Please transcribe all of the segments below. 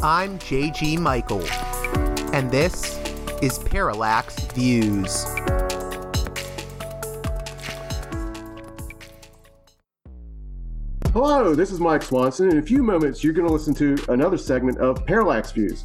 I'm JG Michael, and this is Parallax Views. Hello, this is Mike Swanson. In a few moments, you're going to listen to another segment of Parallax Views.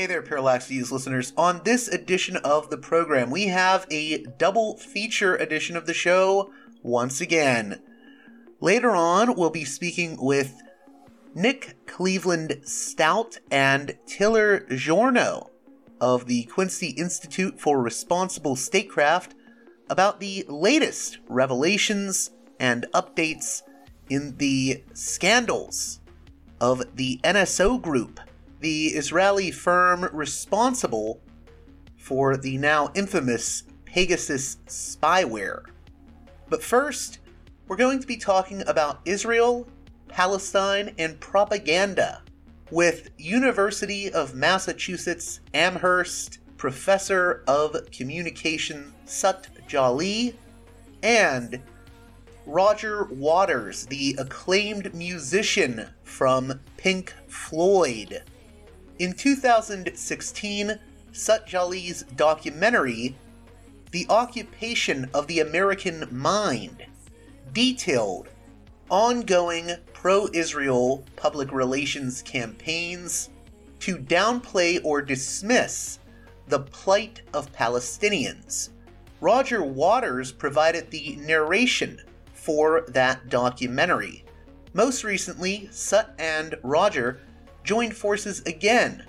Hey there, Parallax Views listeners. On this edition of the program, we have a double feature edition of the show once again. Later on, we'll be speaking with Nick Cleveland Stout and Tiller Giorno of the Quincy Institute for Responsible Statecraft about the latest revelations and updates in the scandals of the NSO group the Israeli firm responsible for the now infamous Pegasus spyware. But first, we're going to be talking about Israel, Palestine, and propaganda with University of Massachusetts Amherst professor of communication Sut Jhally and Roger Waters, the acclaimed musician from Pink Floyd. In 2016, Sut Jhally's documentary, The Occupation of the American Mind, detailed ongoing pro Israel public relations campaigns to downplay or dismiss the plight of Palestinians. Roger Waters provided the narration for that documentary. Most recently, Sut and Roger joined forces again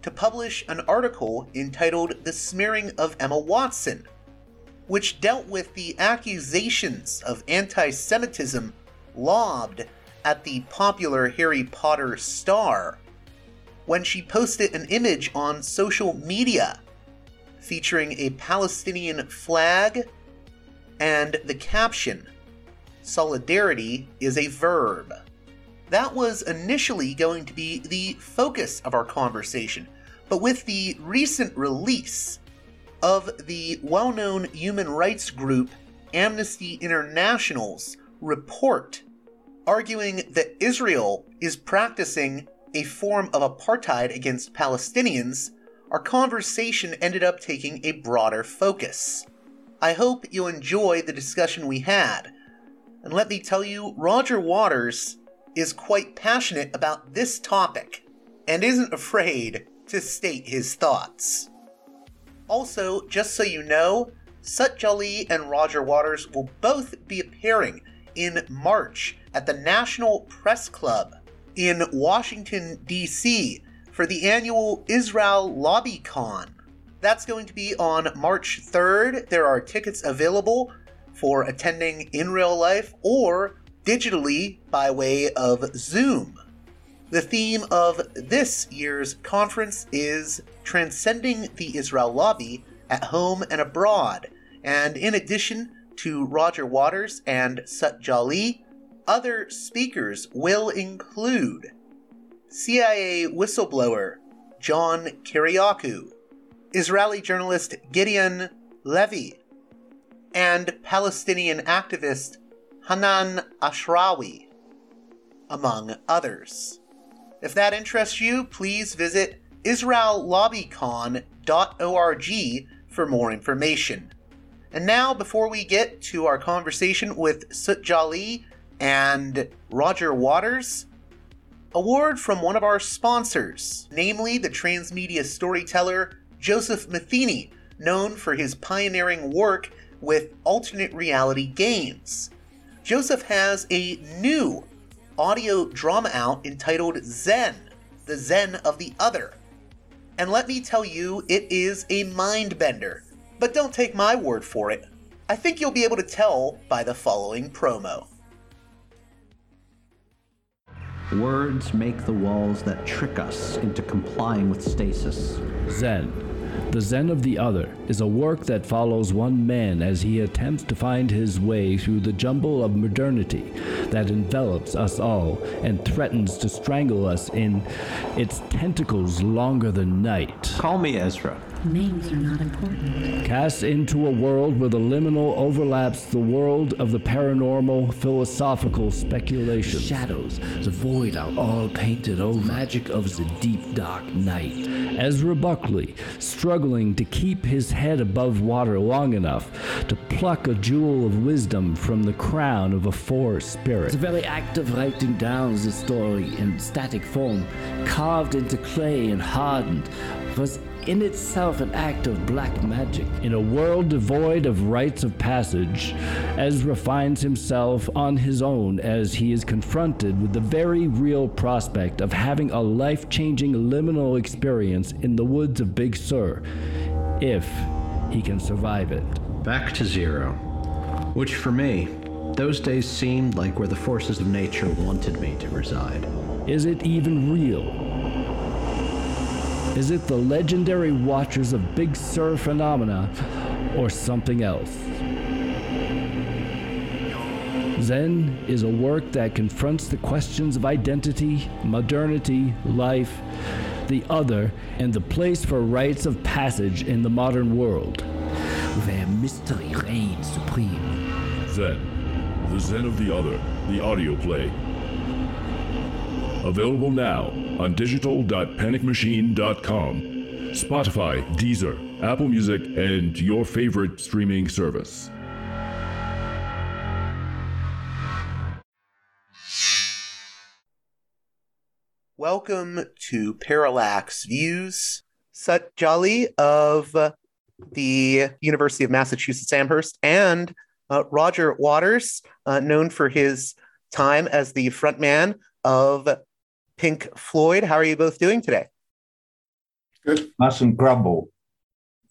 to publish an article entitled The Smearing of Emma Watson, which dealt with the accusations of anti Semitism lobbed at the popular Harry Potter star when she posted an image on social media featuring a Palestinian flag and the caption Solidarity is a verb that was initially going to be the focus of our conversation. But with the recent release of the well known human rights group Amnesty International's report arguing that Israel is practicing a form of apartheid against Palestinians, our conversation ended up taking a broader focus. I hope you'll enjoy the discussion we had. And let me tell you, Roger Waters is quite passionate about this topic and isn't afraid to state his thoughts. Also, just so you know, Sut and Roger Waters will both be appearing in March at the National Press Club in Washington, D.C. for the annual Israel LobbyCon. That's going to be on March 3rd. There are tickets available for attending in real life or digitally by way of Zoom. The theme of this year's conference is Transcending the Israel Lobby at Home and Abroad, and in addition to Roger Waters and Sut Jhally, other speakers will include CIA whistleblower John Kiriakou, Israeli journalist Gideon Levy, and Palestinian activist Hanan Ashrawi, among others. If that interests you, please visit IsraelLobbyCon.org for more information. And now, before we get to our conversation with Sut Jhally and Roger Waters, a word from one of our sponsors, namely the transmedia storyteller Joseph Matheny, known for his pioneering work with alternate reality games. Joseph has a new audio drama out entitled Zen, the Zen of the Other. And let me tell you, it is a mind bender. But don't take my word for it. I think you'll be able to tell by the following promo. Words make the walls that trick us into complying with stasis. Zen. The Zen of the Other is a work that follows one man as he attempts to find his way through the jumble of modernity that envelops us all and threatens to strangle us in its tentacles longer than night. Call me Ezra. Names are not important. Cast into a world where the liminal overlaps the world of the paranormal philosophical speculation. Shadows, the void are all painted over. Magic of the deep dark night. Ezra Buckley, struggling to keep his head above water long enough to pluck a jewel of wisdom from the crown of a forest spirit. The very act of writing down the story in static form, carved into clay and hardened, was in itself an act of black magic. In a world devoid of rites of passage, Ezra finds himself on his own as he is confronted with the very real prospect of having a life changing liminal experience in the woods of Big Sur, if he can survive it. Back to zero. Which for me, those days seemed like where the forces of nature wanted me to reside. Is it even real? Is it the legendary watchers of Big Sur phenomena or something else? Zen is a work that confronts the questions of identity, modernity, life, the other, and the place for rites of passage in the modern world. Where mystery reigns supreme. Zen, the Zen of the Other, the audio play. Available now on digital.panicmachine.com, Spotify, Deezer, Apple Music, and your favorite streaming service. Welcome to Parallax Views. Sut Jhally of the University of Massachusetts Amherst and uh, Roger Waters, uh, known for his time as the frontman of Pink Floyd. How are you both doing today? Good. Mustn't grumble.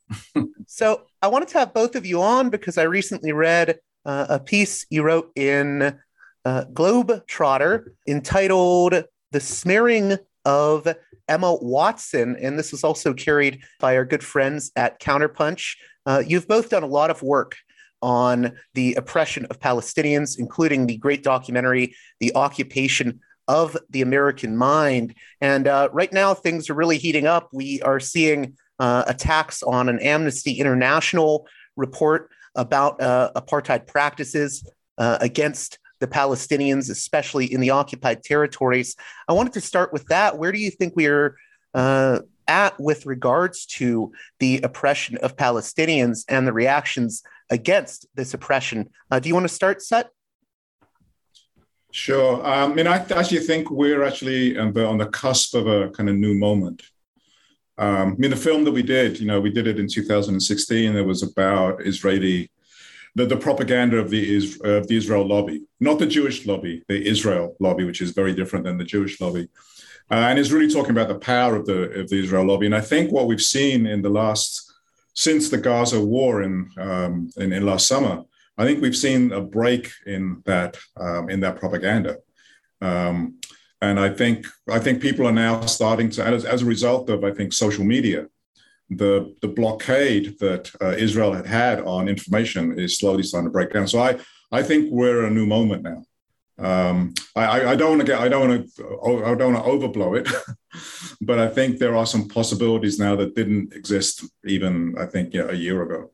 so I wanted to have both of you on because I recently read uh, a piece you wrote in uh, Globetrotter entitled "The Smearing of Emma Watson," and this was also carried by our good friends at Counterpunch. Uh, you've both done a lot of work on the oppression of Palestinians, including the great documentary "The Occupation of the American mind. And uh, right now, things are really heating up. We are seeing uh, attacks on an Amnesty International report about uh, apartheid practices uh, against the Palestinians, especially in the occupied territories. I wanted to start with that. Where do you think we are uh, at with regards to the oppression of Palestinians and the reactions against this oppression? Uh, do you want to start, Sut? Sure. Um, I mean, I actually think we're actually on the, on the cusp of a kind of new moment. Um, I mean, the film that we did, you know, we did it in 2016. It was about Israeli, the, the propaganda of the, is, of the Israel lobby, not the Jewish lobby, the Israel lobby, which is very different than the Jewish lobby. Uh, and it's really talking about the power of the, of the Israel lobby. And I think what we've seen in the last, since the Gaza war in, um, in, in last summer, I think we've seen a break in that um, in that propaganda, um, and I think I think people are now starting to, as, as a result of I think social media, the the blockade that uh, Israel had had on information is slowly starting to break down. So I I think we're in a new moment now. Um, I, I, don't want to get I don't want to I don't want to overblow it, but I think there are some possibilities now that didn't exist even I think yeah, a year ago.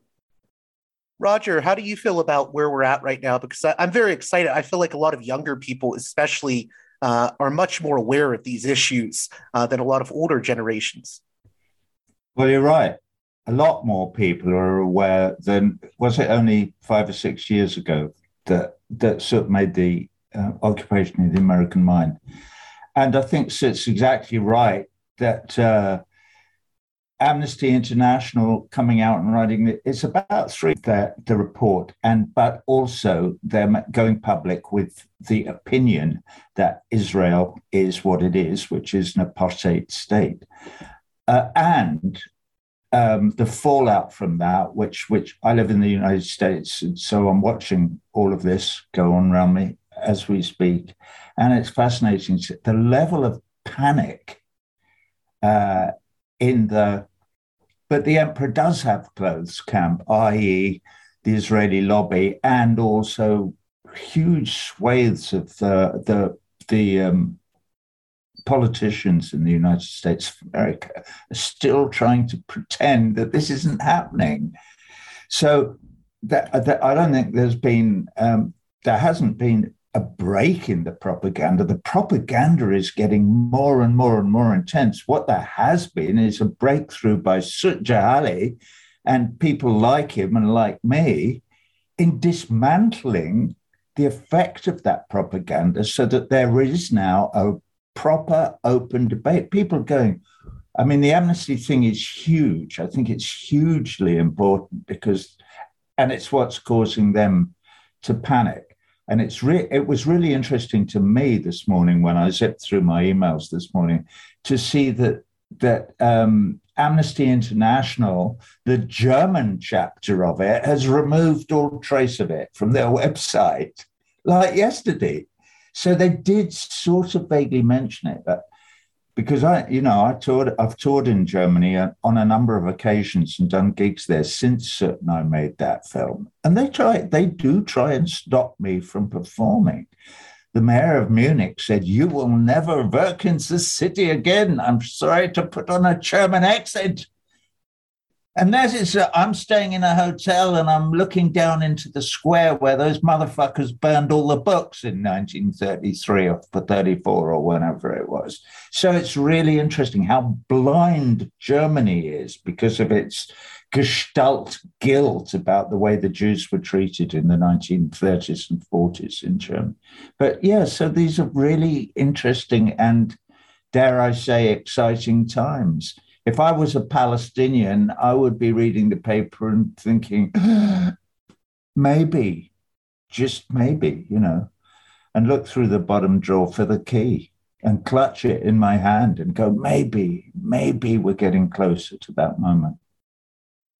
Roger, how do you feel about where we're at right now? Because I, am very excited. I feel like a lot of younger people, especially, uh, are much more aware of these issues uh, than a lot of older generations. Well, you're right. A lot more people are aware than was it only five or six years ago that that Sut made the uh, occupation of the American mind. And I think it's exactly right that uh, Amnesty International coming out and writing it. It's about three the, the report, and but also them going public with the opinion that Israel is what it is, which is an apartheid state, uh, and um, the fallout from that, which which I live in the United States, and so I'm watching all of this go on around me, as we speak, and it's fascinating the level of panic uh, in the. But the emperor does have clothes camp, i.e., the Israeli lobby, and also huge swathes of the the the um, politicians in the United States of America are still trying to pretend that this isn't happening. So that, that I don't think there's been um, there hasn't been a break in the propaganda. The propaganda is getting more and more and more intense. What there has been is a breakthrough by Sut Jhally and people like him and like me in dismantling the effect of that propaganda so that there is now a proper open debate. People going, I mean, the amnesty thing is huge. I think it's hugely important because, and it's what's causing them to panic. And it's re- it was really interesting to me this morning when I zipped through my emails this morning to see that that um, Amnesty International, the German chapter of it, has removed all trace of it from their website, like yesterday. So they did sort of vaguely mention it, but because I, you know, I toured, I've toured in Germany on a number of occasions and done gigs there since I made that film, and they try, they do try and stop me from performing. The mayor of Munich said, "You will never work in this city again." I'm sorry to put on a German accent. And that is, uh, I'm staying in a hotel and I'm looking down into the square where those motherfuckers burned all the books in 1933 or 34 or whenever it was. So it's really interesting how blind Germany is because of its gestalt guilt about the way the Jews were treated in the 1930s and 40s in Germany. But yeah, so these are really interesting and, dare I say, exciting times if I was a Palestinian, I would be reading the paper and thinking, maybe, just maybe, you know, and look through the bottom drawer for the key and clutch it in my hand and go, maybe, maybe we're getting closer to that moment.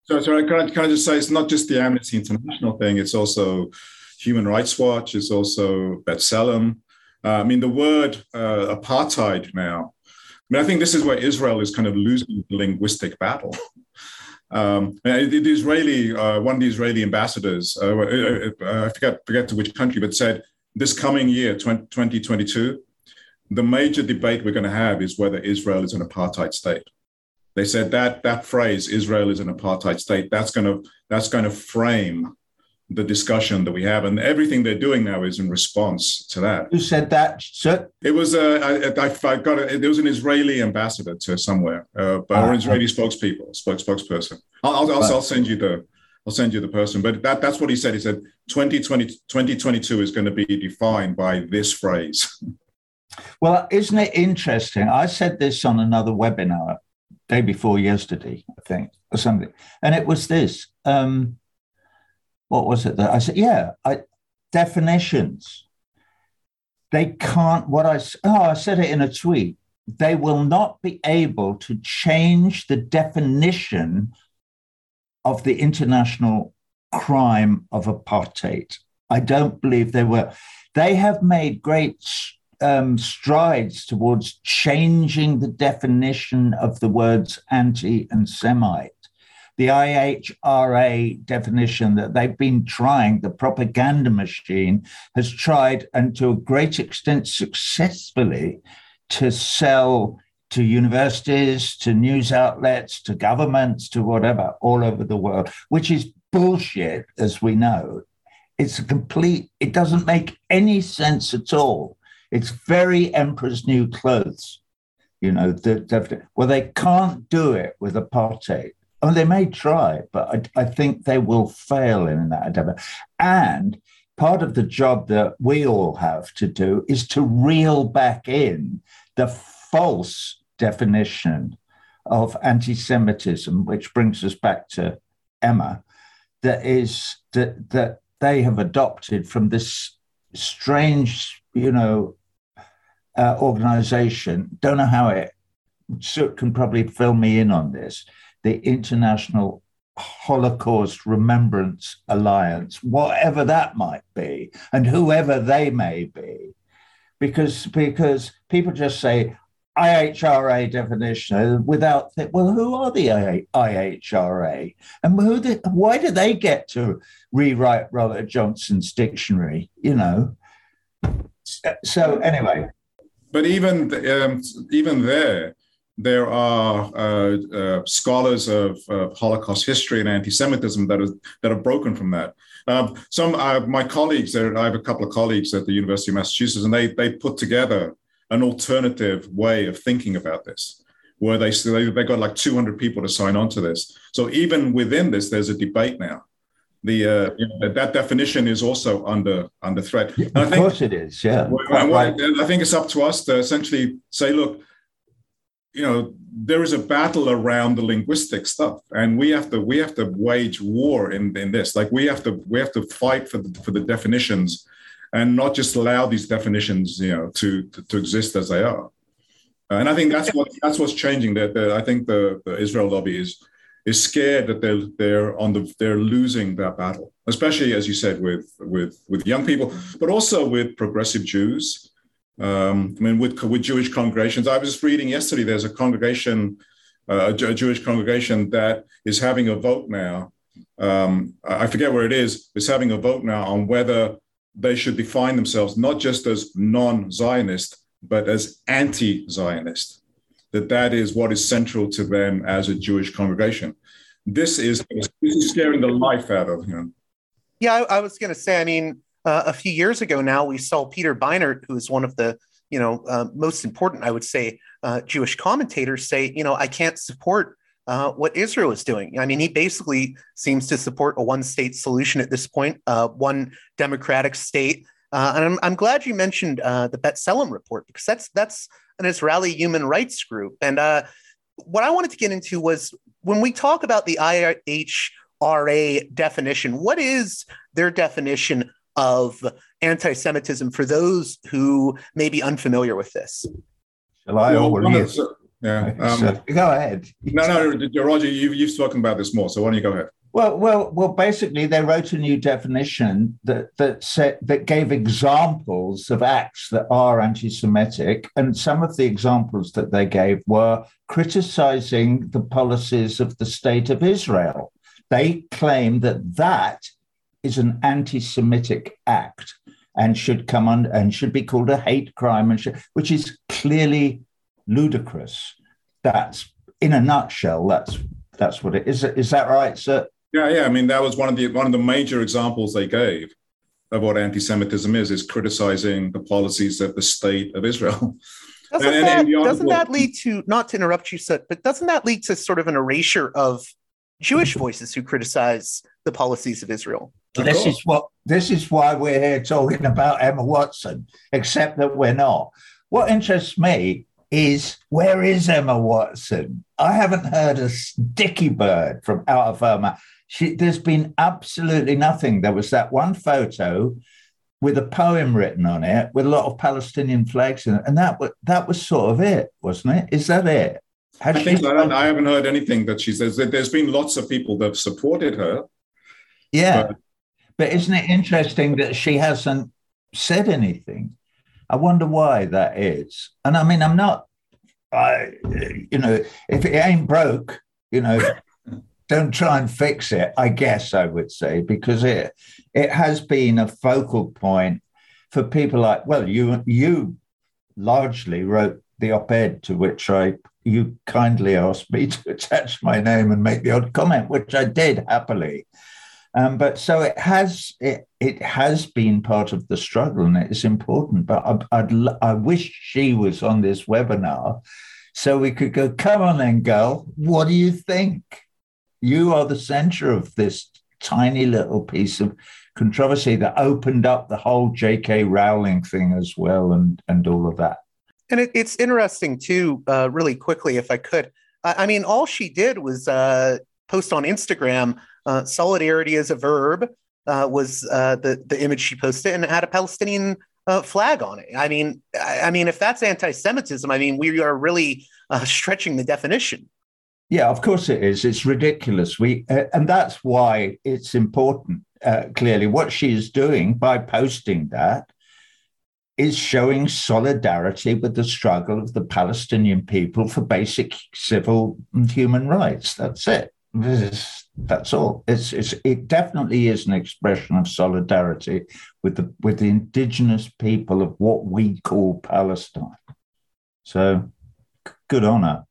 So, sorry, can I, can I just say it's not just the Amnesty International thing, it's also Human Rights Watch, it's also B'Tselem. Uh, I mean, the word uh, apartheid now mean, I think this is where Israel is kind of losing the linguistic battle. Um, the Israeli, uh, one of the Israeli ambassadors, uh, uh, uh, I forget, forget to which country, but said this coming year, 20, 2022, the major debate we're going to have is whether Israel is an apartheid state. They said that that phrase, Israel is an apartheid state, that's going to that's going to frame the discussion that we have, and everything they're doing now is in response to that. Who said that, Sut? It was uh, I, I, I got it. There was an Israeli ambassador to somewhere, uh, but uh, an Israeli spokespeople, spokes, spokesperson. I'll, I'll, I'll, send you the I'll send you the person, but that, that's what he said. He said 2020, 2022 is going to be defined by this phrase. Well, isn't it interesting? I said this on another webinar day before yesterday, I think, or something, and it was this. Um, what was it that I said? Yeah, I, definitions. They can't, what I, oh, I said it in a tweet. They will not be able to change the definition of the international crime of apartheid. I don't believe they were. They have made great um, strides towards changing the definition of the words anti and Semite the IHRA definition that they've been trying, the propaganda machine has tried, and to a great extent successfully, to sell to universities, to news outlets, to governments, to whatever, all over the world, which is bullshit, as we know. It's a complete, it doesn't make any sense at all. It's very Emperor's New Clothes. You know, the, well, they can't do it with apartheid. I mean, they may try, but I, I think they will fail in that endeavor. And part of the job that we all have to do is to reel back in the false definition of anti Semitism, which brings us back to Emma, that is that, that they have adopted from this strange, you know, uh, organization. Don't know how it, Sut can probably fill me in on this the International Holocaust Remembrance Alliance, whatever that might be, and whoever they may be, because because people just say IHRA definition without th- well, who are the IHRA, and who the, why do they get to rewrite Robert Johnson's dictionary? You know. So anyway, but even um, even there, there are uh, uh, scholars of, of, Holocaust history and anti-Semitism that are that are broken from that. Um, some uh, my colleagues, there, I have a couple of colleagues at the University of Massachusetts, and they they put together an alternative way of thinking about this, where they they they got like 200 people to sign on to this. So even within this, there's a debate now. The uh, you know, that definition is also under under threat. of think, course, it is. Yeah, right. I think it's up to us to essentially say, look you know there is a battle around the linguistic stuff and we have to we have to wage war in, in this. Like we have to we have to fight for the for the definitions and not just allow these definitions you know to to, to exist as they are. And i think that's what that's what's changing. That i think the, the israel lobby is is scared that they're they're on the they're losing that battle especially as you said with with with young people but also with progressive jews um, I mean, with, with Jewish congregations, I was reading yesterday. There's a congregation, uh, a Jewish congregation that is having a vote now. Um, I forget where it is. Is having a vote now on whether they should define themselves not just as non-Zionist, but as anti-Zionist. That that is what is central to them as a Jewish congregation. This is this is scaring the life out of him. Yeah, I, I was going to say. I mean, uh, a few years ago now, we saw Peter Beinart, who is one of the you know uh, most important, I would say, uh, Jewish commentators, say, you know, I can't support uh, what Israel is doing. I mean, he basically seems to support a one-state solution at this point, uh, one democratic state. Uh, and I'm, I'm glad you mentioned the B'Tselem report because that's that's an Israeli human rights group. And what I wanted to get into was when we talk about the IHRA definition, what is their definition of anti Semitism for those who may be unfamiliar with this? Shall I well, Yeah. Um, go ahead. No, no, Roger, you've, you've spoken about this more, so why don't you go ahead? Well, well, well. Basically, they wrote a new definition that that set that gave examples of acts that are anti-Semitic, and some of the examples that they gave were criticizing the policies of the state of Israel. They claim that that is an anti-Semitic act and should come under and should be called a hate crime, and should, which is clearly ludicrous. That's in a nutshell. That's that's what it is. Is that right, Sut? Yeah, yeah. I mean, that was one of the one of the major examples they gave of what anti-Semitism is: is criticizing the policies of the state of Israel. Doesn't, and, that, and doesn't that lead to not to interrupt you, sir, but doesn't that lead to sort of an erasure of Jewish voices who criticize the policies of Israel? This is what this is why we're here talking about Emma Watson, except that we're not. What interests me is where is Emma Watson? I haven't heard a sticky bird from out of her mouth. She, there's been absolutely nothing. There was that one photo with a poem written on it with a lot of Palestinian flags in it, and that was that was sort of it, wasn't it? Is that it? Has I think I, I, haven't heard anything that she says. There's been lots of people that have supported her. Yeah, but but isn't it interesting that she hasn't said anything? I wonder why that is. And I mean, I'm not, I, you know, if it ain't broke, you know, don't try and fix it. I guess I would say because it it has been a focal point for people like well, you you largely wrote the op-ed to which I you kindly asked me to attach my name and make the odd comment, which I did happily. Um, but so it has it, it has been part of the struggle and it's important. But I, I'd, I wish she was on this webinar so we could go, come on then, girl, what do you think? You are the center of this tiny little piece of controversy that opened up the whole J.K. Rowling thing as well and, and all of that. And it, it's interesting too, uh, really quickly, if I could. I, I mean, all she did was uh, post on Instagram uh, solidarity as a verb uh, was uh, the the image she posted, and it had a Palestinian uh, flag on it. I mean, I, I, mean, if that's anti-Semitism, I mean, we are really uh, stretching the definition. Yeah, of course it is. It's ridiculous. We and that's why it's important. Clearly, what she is doing by posting that is showing solidarity with the struggle of the Palestinian people for basic civil and human rights. That's it. That's all. It's, it's it definitely is an expression of solidarity with the with the indigenous people of what we call Palestine. So, good on her.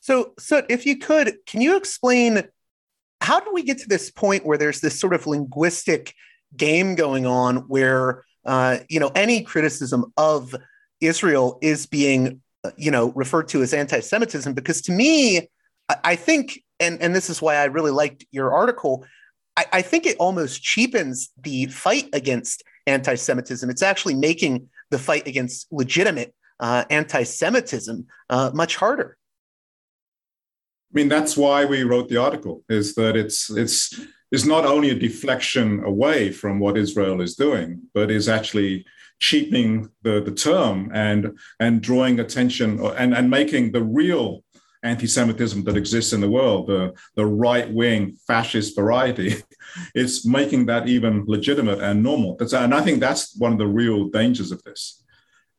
So, so if you could, can you explain how do we get to this point where there's this sort of linguistic game going on where uh, you know any criticism of Israel is being uh, you know referred to as anti-Semitism? Because to me, I think, and and this is why I really liked your article. I, I think it almost cheapens the fight against anti-Semitism. It's actually making the fight against legitimate uh, anti-Semitism uh, much harder. I mean, that's why we wrote the article. Is that it's it's is not only a deflection away from what Israel is doing, but is actually cheapening the, the term and and drawing attention and, and making the real anti-Semitism that exists in the world, the, the right-wing fascist variety, it's making that even legitimate and normal. That's, and I think that's one of the real dangers of this.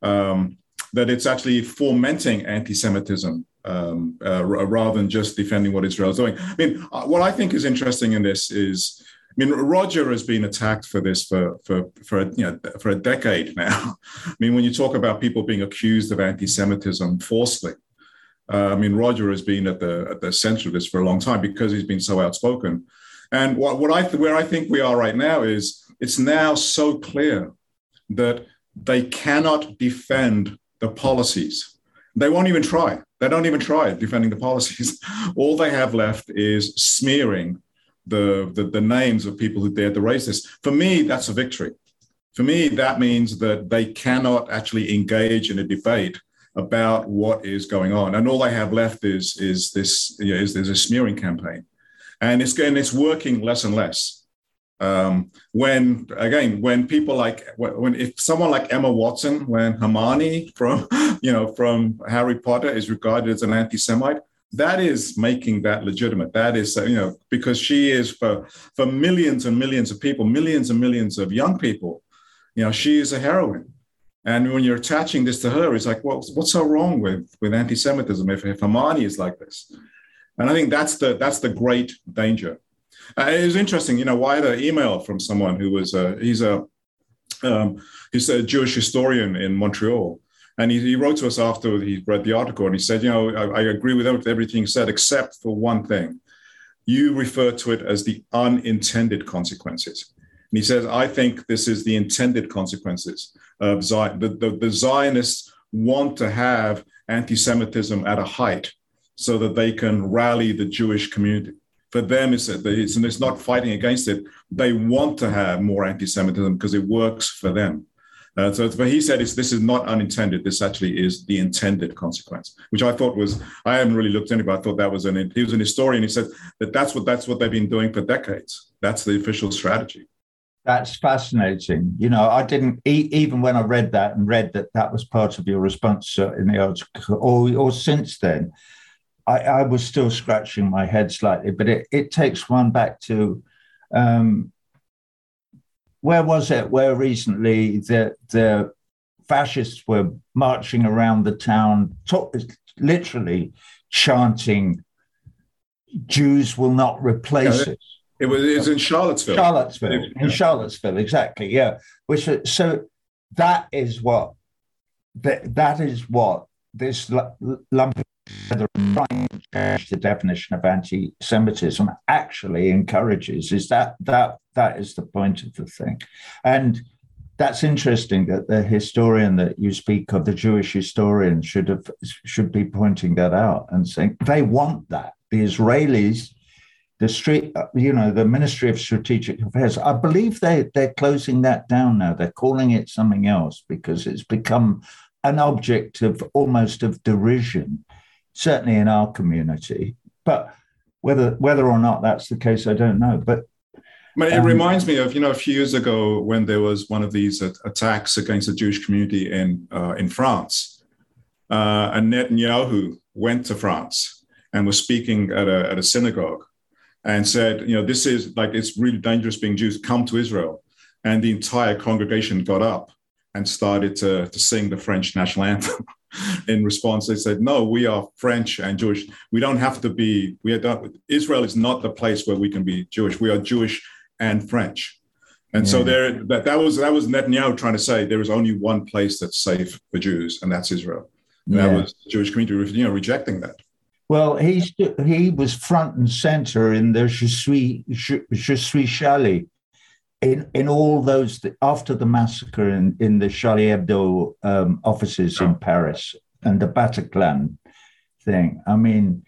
Um, that it's actually fomenting anti-Semitism um, uh, rather than just defending what Israel is doing. I mean, uh, what I think is interesting in this is, I mean, Roger has been attacked for this for for for you know for a decade now. I mean, when you talk about people being accused of anti-Semitism falsely, uh, I mean, Roger has been at the at the center of this for a long time because he's been so outspoken. And what, what I where I think we are right now is it's now so clear that they cannot defend the policies. They won't even try. They don't even try defending the policies. All they have left is smearing the, the, the names of people who dared to raise this. For me, that's a victory. For me, that means that they cannot actually engage in a debate about what is going on, and all they have left is is this you know, is there's a smearing campaign, and it's and it's working less and less. Um, when again, when people like when if someone like Emma Watson, when Hermione from you know from Harry Potter is regarded as an anti-Semite, that is making that legitimate. That is you know because she is for for millions and millions of people, millions and millions of young people, you know she is a heroine. And when you're attaching this to her, it's like, well, what's so wrong with with anti-Semitism if, if Hermione is like this? And I think that's the that's the great danger. Uh, it was interesting, you know, why the email from someone who was a, he's a um, he's a Jewish historian in Montreal, and he, he, wrote to us after he read the article, and he said, you know, I, I agree with everything said except for one thing. You refer to it as the unintended consequences. And he says, I think this is the intended consequences of Zion. The, the, the Zionists want to have anti-Semitism at a height so that they can rally the Jewish community for them it's, it's, and it's not fighting against it. They want to have more anti-Semitism because it works for them. Uh, so, but he said is this is not unintended. This actually is the intended consequence, which I thought was I haven't really looked into, it, but I thought that was an he was an historian. He said that that's what that's what they've been doing for decades. That's the official strategy. That's fascinating. You know, I didn't even when I read that and read that that was part of your response uh, in the article, or or since then. I, I, was still scratching my head slightly, but it, it takes one back to um, where was it? Where recently the the fascists were marching around the town, talk, literally chanting, "Jews will not replace us." It was, it was in Charlottesville. Charlottesville, in Charlottesville, exactly. Yeah. Which so that is what that that is what this lumping trying to change the definition of anti-Semitism actually encourages is that that that is the point of the thing, and that's interesting that the historian that you speak of, the Jewish historian, should have should be pointing that out and saying they want that. The Israelis, the street, you know, the Ministry of Strategic Affairs. I believe they they're closing that down now. They're calling it something else because it's become an object of almost of derision certainly in our community. But whether whether or not that's the case, I don't know. But but it um, reminds me of you know a few years ago when there was one of these attacks against the Jewish community in uh, in France, uh, and Netanyahu went to France and was speaking at a, at a synagogue and said, you know, this is like, it's really dangerous being Jews, come to Israel. And the entire congregation got up and started to, to sing the French national anthem. in response, they said, no, we are French and Jewish. We don't have to be, we are done, Israel is not the place where we can be Jewish. We are Jewish and French. And yeah. so there, that, that was that was Netanyahu trying to say there is only one place that's safe for Jews, and that's Israel. And yeah. that was the Jewish community, you know, rejecting that. Well, he he was front and center in the Je suis Je, Je suis Charlie, in in all those after the massacre in in the Charlie Hebdo um, offices in Paris and the Bataclan thing. I mean,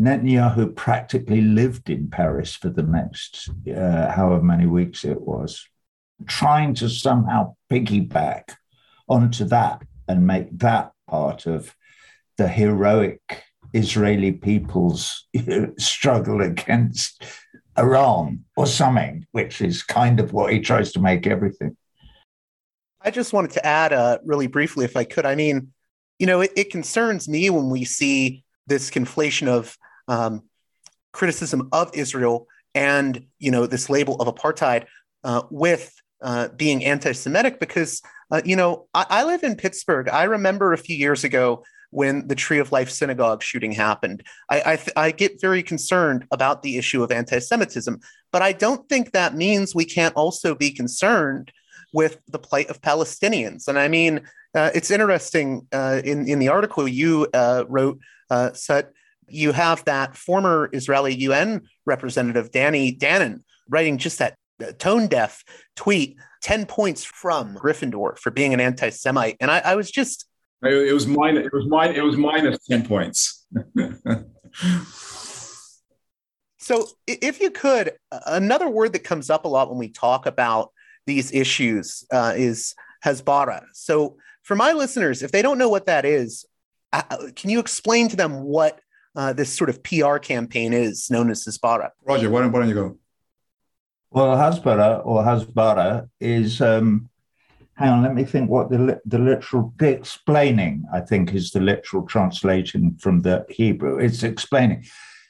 Netanyahu practically lived in Paris for the next uh, however many weeks it was, trying to somehow piggyback onto that and make that part of the heroic Israeli people's struggle against Iran or something, which is kind of what he tries to make everything. I just wanted to add uh, really briefly, if I could. I mean, you know, it, it concerns me when we see this conflation of um, criticism of Israel and you know this label of apartheid uh, with uh, being anti-Semitic because uh, you know I, I, live in Pittsburgh. I remember a few years ago when the Tree of Life synagogue shooting happened. I I, th- I get very concerned about the issue of anti-Semitism, but I don't think that means we can't also be concerned with the plight of Palestinians. And I mean, uh, it's interesting uh, in in the article you uh, wrote, uh, Sut, you have that former Israeli UN representative, Danny Danon, writing just that tone deaf tweet 10 points from Gryffindor for being an anti Semite. And I, I, was just. It was minus, it was minus, it was minus 10 points. so if you could, another word that comes up a lot when we talk about these issues uh, is Hasbara. So for my listeners, if they don't know what that is, uh, can you explain to them what uh, this sort of PR campaign is known as Hasbara. Roger, why don't, why don't you go? Well, Hasbara or Hasbara is, um, hang on, let me think what the, the literal, the explaining, I think, is the literal translation from the Hebrew. It's explaining.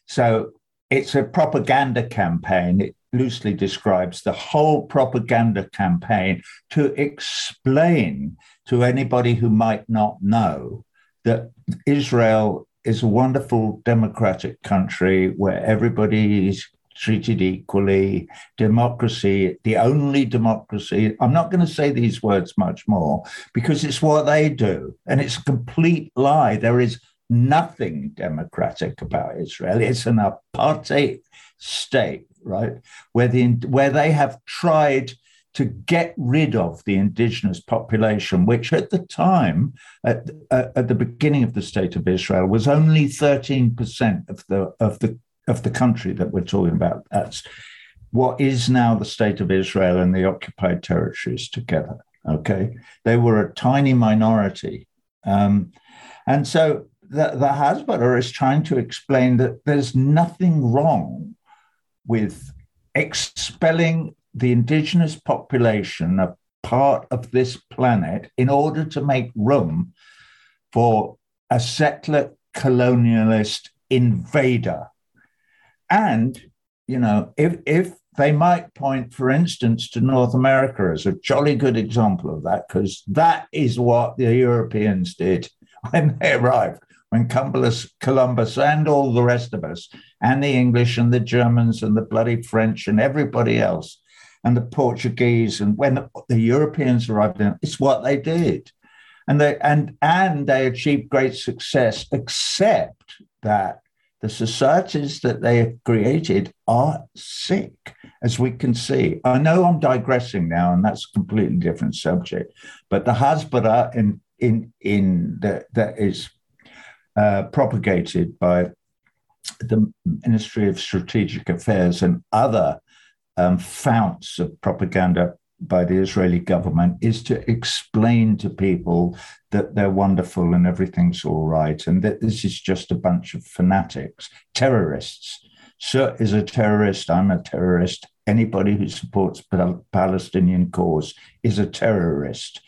So it's a propaganda campaign. It loosely describes the whole propaganda campaign to explain to anybody who might not know that Israel is a wonderful democratic country where everybody is treated equally, democracy, the only democracy. I'm not going to say these words much more because it's what they do. And it's a complete lie. There is nothing democratic about Israel. It's an apartheid state, right? Where the where they have tried to get rid of the indigenous population, which at the time, at, at the beginning of the state of Israel, was only 13% of the, of, the, of the country that we're talking about. That's what is now the state of Israel and the occupied territories together. Okay. They were a tiny minority. Um, and so the, the Hasbara is trying to explain that there's nothing wrong with expelling the indigenous population a part of this planet in order to make room for a settler colonialist invader. And, you know, if, if they might point, for instance, to North America as a jolly good example of that, because that is what the Europeans did when they arrived, when Columbus, Columbus and all the rest of us, and the English and the Germans and the bloody French and everybody else and the Portuguese, and when the, the Europeans arrived it's what they did. And they and and they achieved great success, except that the societies that they have created are sick, as we can see. I know I'm digressing now, and that's a completely different subject. But the Hasbara in in in the, that is uh, propagated by the Ministry of Strategic Affairs and other um, founts of propaganda by the Israeli government is to explain to people that they're wonderful and everything's all right, and that this is just a bunch of fanatics, terrorists. Sut is a terrorist. I'm a terrorist. Anybody who supports the Palestinian cause is a terrorist,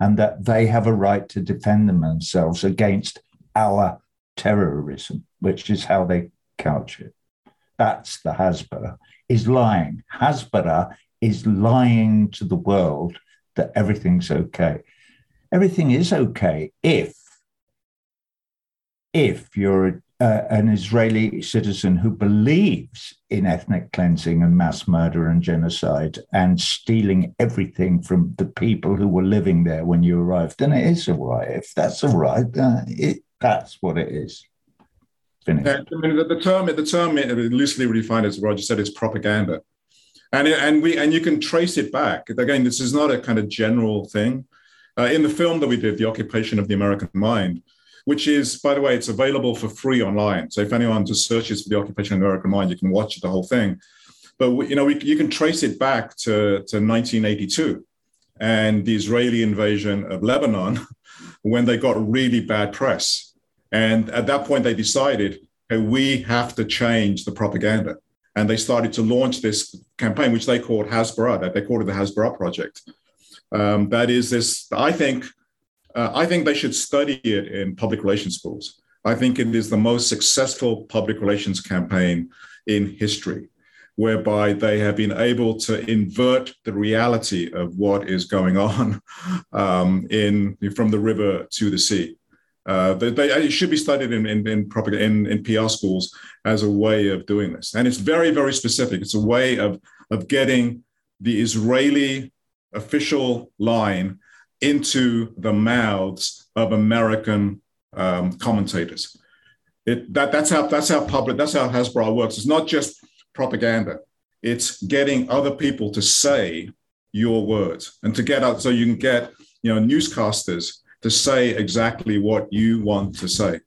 and that they have a right to defend themselves against our terrorism. which is how they couch it. That's the Hasbara, is lying. Hasbara is lying to the world that everything's okay. Everything is okay if if you're uh, an Israeli citizen who believes in ethnic cleansing and mass murder and genocide and stealing everything from the people who were living there when you arrived, then it is all right. If that's all right, uh, it, that's what it is. Finished. Yeah, I mean, the, the term, the term loosely defined, as Roger said, is propaganda, and and we and you can trace it back. Again, this is not a kind of general thing. Uh, in the film that we did, The Occupation of the American Mind, which is, by the way, it's available for free online. So if anyone just searches for the occupation of the American mind, you can watch the whole thing. But you know, we, you can trace it back to, to 1982 and the Israeli invasion of Lebanon, when they got really bad press. And at that point, they decided, hey, we have to change the propaganda. And they started to launch this campaign, which they called Hasbara, that they called it the Hasbara Project. Um, that is this, I think, uh, I think they should study it in public relations schools. I think it is the most successful public relations campaign in history, whereby they have been able to invert the reality of what is going on um, in from the river to the sea. Uh, they, they, it should be studied in in, in, in, in PR schools as a way of doing this, and it's very very specific. It's a way of of getting the Israeli official line into the mouths of American um, commentators. It, that, that's how that's how public that's how Hasbara works. It's not just propaganda. It's getting other people to say your words and to get out so you can get you know newscasters to say exactly what you want to say.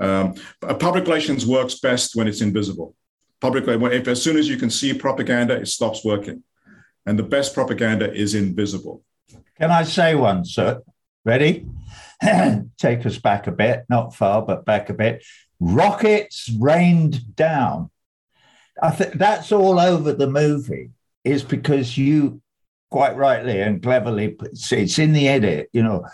Um, public relations works best when it's invisible. Public if as soon as you can see propaganda, it stops working, and the best propaganda is invisible. Can I say one, sir? Ready? Take us back a bit, not far, but back a bit. Rockets rained down. I think that's all over the movie, is because you quite rightly and cleverly, it's in the edit, you know,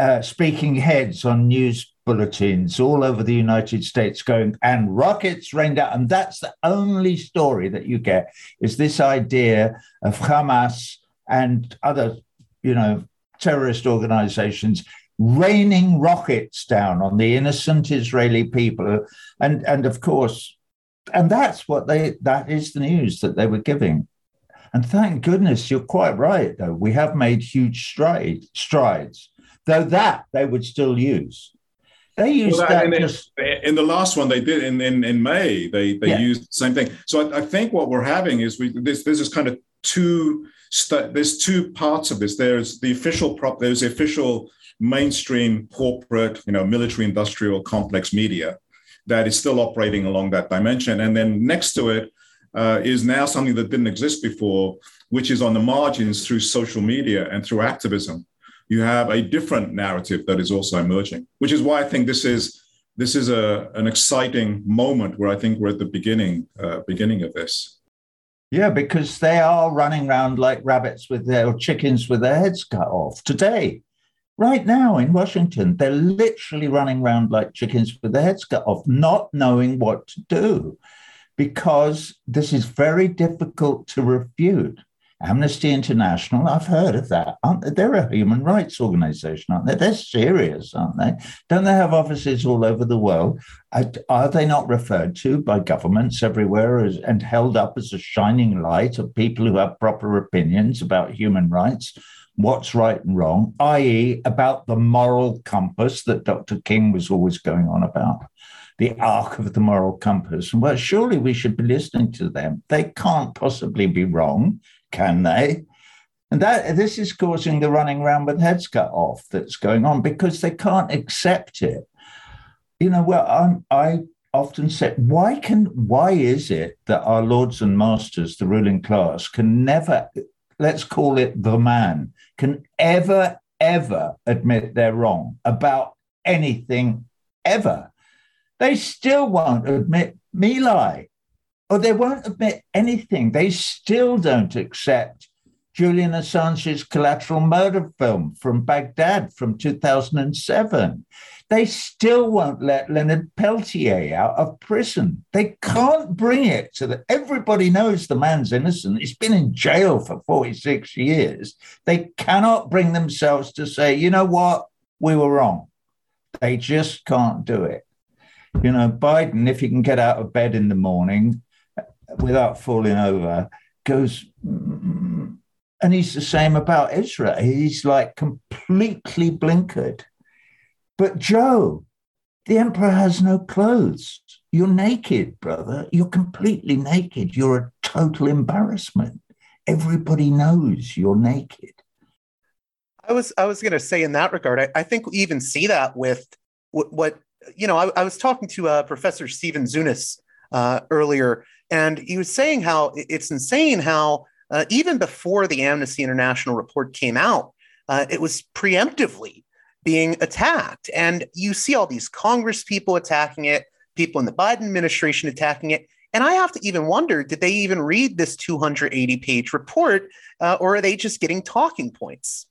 uh, speaking heads on news bulletins all over the United States going, and rockets rained out. And that's the only story that you get is this idea of Hamas and other, you know, terrorist organizations raining rockets down on the innocent Israeli people. And, and of course, and that's what they, that is the news that they were giving. And thank goodness you're quite right, though. We have made huge stride, strides, though that they would still use. They used well, that, that just... in the last one they did in, in, in May, they, they yeah. used the same thing. So I, I, think what we're having is we this this is kind of two st- there's two parts of this. There's the official prop. There's the official mainstream corporate, you know, military industrial complex media that is still operating along that dimension, and then next to it uh, is now something that didn't exist before, which is on the margins through social media and through activism. You have a different narrative that is also emerging, which is why I think this is this is a, an exciting moment where I think we're at the beginning uh, beginning of this. Yeah, because they are running around like rabbits with their or chickens with their heads cut off today. Right now in Washington, they're literally running around like chickens with their heads cut off, not knowing what to do because this is very difficult to refute. Amnesty International, I've heard of that. They? They're a human rights organization, aren't they? They're serious, aren't they? Don't they have offices all over the world? Are they not referred to by governments everywhere as, and held up as a shining light of people who have proper opinions about human rights, what's right and wrong, i.e., about the moral compass that Dr. King was always going on about? the arc of the moral compass. Well, surely we should be listening to them. They can't possibly be wrong can they? And that this is causing the running around with heads cut off that's going on because they can't accept it. You know, well, I'm, I often say, why can why is it that our lords and masters, the ruling class, can never, let's call it the man, can ever, ever admit they're wrong about anything ever? They still won't admit My Lai or they won't admit anything. They still don't accept Julian Assange's collateral murder film from Baghdad from 2007. They still won't let Leonard Peltier out of prison. They can't bring it to the. Everybody knows the man's innocent. He's been in jail for 46 years. They cannot bring themselves to say, you know what, we were wrong. They just can't do it. You know, Biden, if he can get out of bed in the morning without falling over, goes, and he's the same about Israel. He's like completely blinkered. But Joe, the emperor has no clothes. You're naked, brother. You're completely naked. You're a total embarrassment. Everybody knows you're naked. I was I was going to say in that regard, I, I, think we even see that with what, what you know. I, I, was talking to uh, Professor Stephen Zunes uh, earlier, and he was saying how it's insane how uh, even before the Amnesty International report came out, uh, it was preemptively being attacked. And you see all these Congress people attacking it, people in the Biden administration attacking it. And I have to even wonder did they even read this 280 page report, uh, or are they just getting talking points?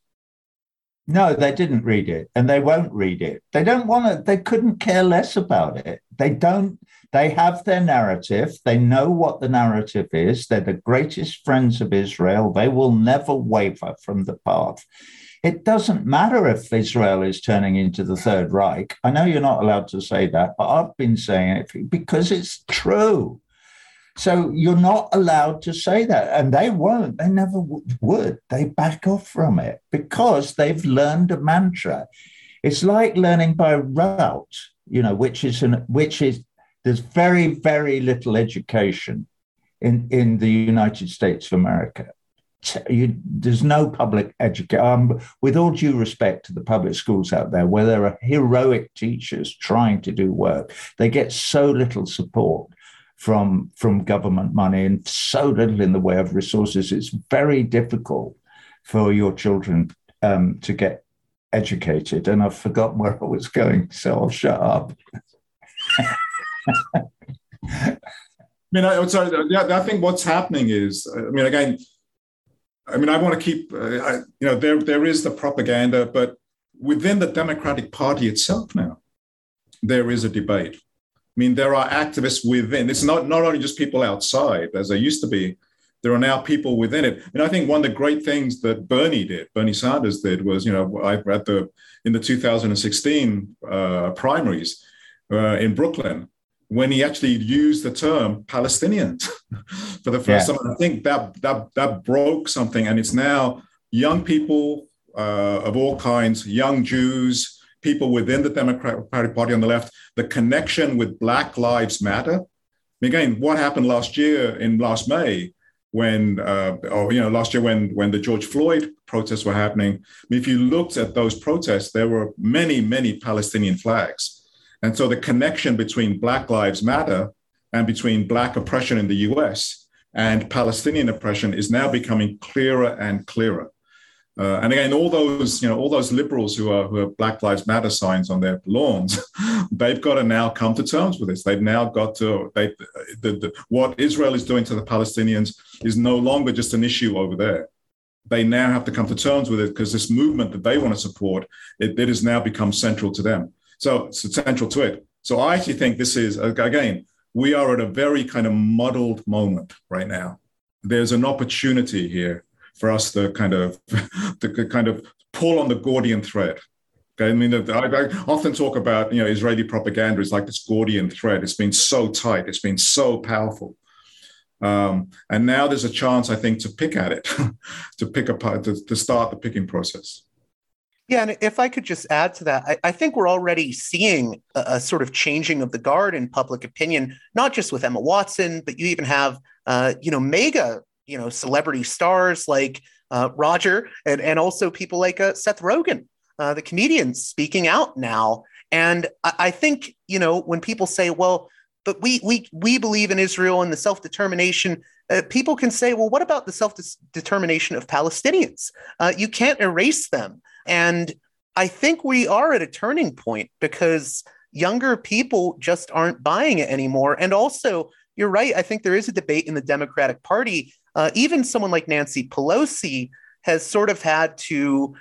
No, they didn't read it and they won't read it. They don't want to, they couldn't care less about it. They don't, they have their narrative. They know what the narrative is. They're the greatest friends of Israel. They will never waver from the path. It doesn't matter if Israel is turning into the Third Reich. I know you're not allowed to say that, but I've been saying it because it's true. So you're not allowed to say that. And they won't. They never would. They back off from it because they've learned a mantra. It's like learning by route, you know, which is an which is there's very, very little education in, in the United States of America. You, there's no public education. Um, with all due respect to the public schools out there, where there are heroic teachers trying to do work, they get so little support from from government money and so little in the way of resources. It's very difficult for your children um, to get educated. And I've forgotten where I was going, so I'll shut up. I mean, I, sorry, yeah, I think what's happening is, I mean, again, I mean, I want to keep, uh, I, you know, there there is the propaganda, but within the Democratic Party itself now, there is a debate. I mean, there are activists within. It's not not only just people outside, as there used to be. There are now people within it, and I think one of the great things that Bernie did, Bernie Sanders did, was you know, I at the in the 2016 uh, primaries uh, in Brooklyn, when he actually used the term Palestinians for the first yeah. time. I think that that that broke something, and it's now young people uh, of all kinds, young Jews, people within the Democratic Party on the left, the connection with Black Lives Matter. Again, what happened last year in last May when, uh, or you know, last year when when the George Floyd protests were happening. If you looked at those protests, there were many, many Palestinian flags and so the connection between Black Lives Matter and between Black oppression in the US and Palestinian oppression is now becoming clearer and clearer. Uh, and again, all those, you know, all those liberals who are who have Black Lives Matter signs on their lawns, they've got to now come to terms with this. They've now got to they, the, the, what Israel is doing to the Palestinians is no longer just an issue over there. They now have to come to terms with it because this movement that they want to support, it, it has now become central to them. So it's central to it. So I actually think this is, again, we are at a very kind of muddled moment right now. There's an opportunity here for us to kind of, to kind of pull on the Gordian thread. Okay, I mean, I, I often talk about, you know, Israeli propaganda is like this Gordian thread. It's been so tight. It's been so powerful. Um, and now there's a chance, I think, to pick at it, to pick apart, to, to start the picking process. Yeah, and if I could just add to that, I, I think we're already seeing a, a, sort of changing of the guard in public opinion, not just with Emma Watson, but you even have, uh, you know, mega, you know, celebrity stars like uh, Roger, and and also people like uh, Seth Rogen, uh, the comedian, speaking out now. And I, I think you know when people say, well, but we we we believe in Israel and the self determination. Uh, people can say, well, what about the self determination of Palestinians? Uh, you can't erase them. And I think we are at a turning point because younger people just aren't buying it anymore. And also, you're right. I think there is a debate in the Democratic Party uh, even someone like Nancy Pelosi has sort of had to,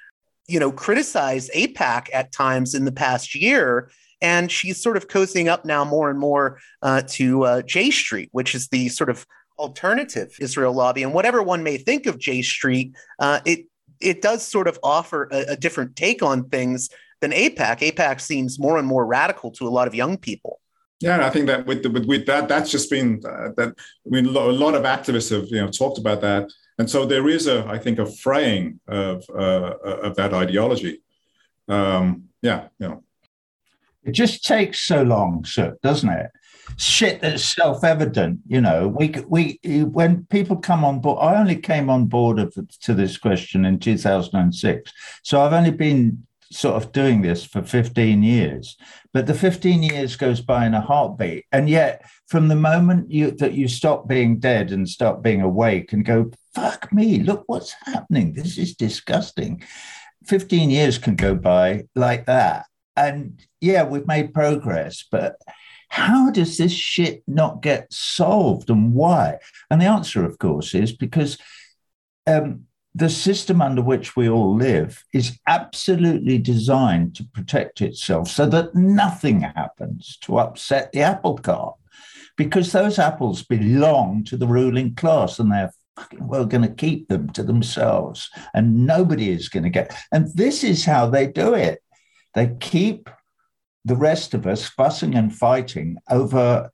you know, criticize AIPAC at times in the past year. And she's sort of cozying up now more and more uh, to uh, J Street, which is the sort of alternative Israel lobby. And whatever one may think of J Street, uh, it it does sort of offer a, a different take on things than AIPAC. AIPAC seems more and more radical to a lot of young people. Yeah, I think that with, the, with, that, that's just been uh, that. I mean, a lot of activists have you know talked about that, and so there is a, I think, a fraying of uh, of that ideology. Um, yeah, you know. It just takes so long, sir, doesn't it? Shit that's self-evident, you know. We we when people come on board, I only came on board of, to this question in 2006, so I've only been sort of doing this for 15 years. But the 15 years goes by in a heartbeat. And yet from the moment you that you stop being dead and start being awake and go fuck me look what's happening. This is disgusting. 15 years can go by like that. And yeah we've made progress but how does this shit not get solved and why? And the answer of course is because um, the system under which we all live is absolutely designed to protect itself so that nothing happens to upset the apple cart because those apples belong to the ruling class and they're well going to keep them to themselves and nobody is going to get and this is how they do it. They keep the rest of us fussing and fighting over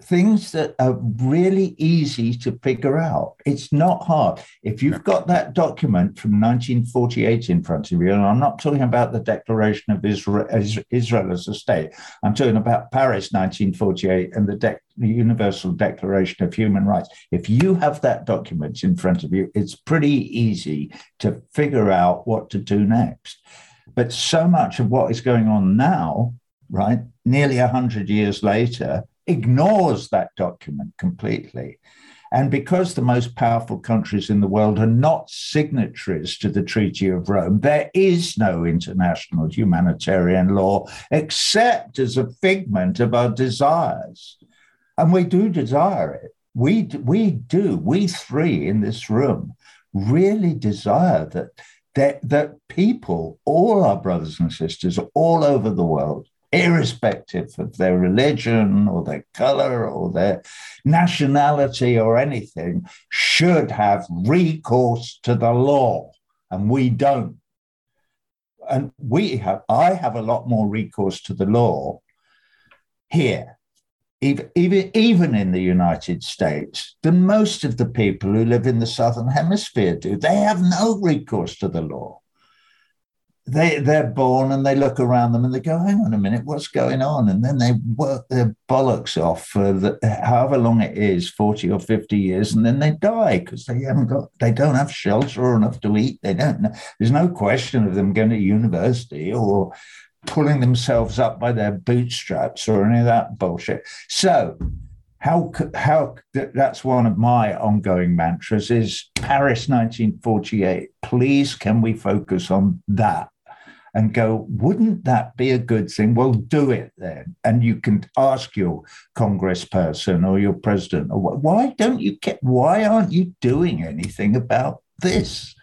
things that are really easy to figure out. It's not hard. If you've got that document from 1948 in front of you, and I'm not talking about the Declaration of Israel, Israel as a state, I'm talking about Paris 1948 and the, De- the Universal Declaration of Human Rights. If you have that document in front of you, it's pretty easy to figure out what to do next. But so much of what is going on now, right, nearly 100 years later, ignores that document completely. And because the most powerful countries in the world are not signatories to the Treaty of Rome, there is no international humanitarian law except as a figment of our desires. And we do desire it. We, we do, we three in this room, really desire that, that, that people, all our brothers and sisters all over the world, irrespective of their religion or their color or their nationality or anything, should have recourse to the law. And we don't. And we have, I have a lot more recourse to the law here, even, even, even in the United States, than most of the people who live in the Southern Hemisphere do. They have no recourse to the law they they're born and they look around them and they go, hang on a minute, what's going on? And then they work their bollocks off for the, however long it is, forty or fifty years, and then they die because they haven't got, they don't have shelter or enough to eat. They don't. There's no question of them going to university or pulling themselves up by their bootstraps or any of that bullshit. So how how that's one of my ongoing mantras is Paris 1948 please can we focus on that and go, wouldn't that be a good thing? Well, do it then. And you can ask your congressperson or your president, why don't you get, why aren't you doing anything about this?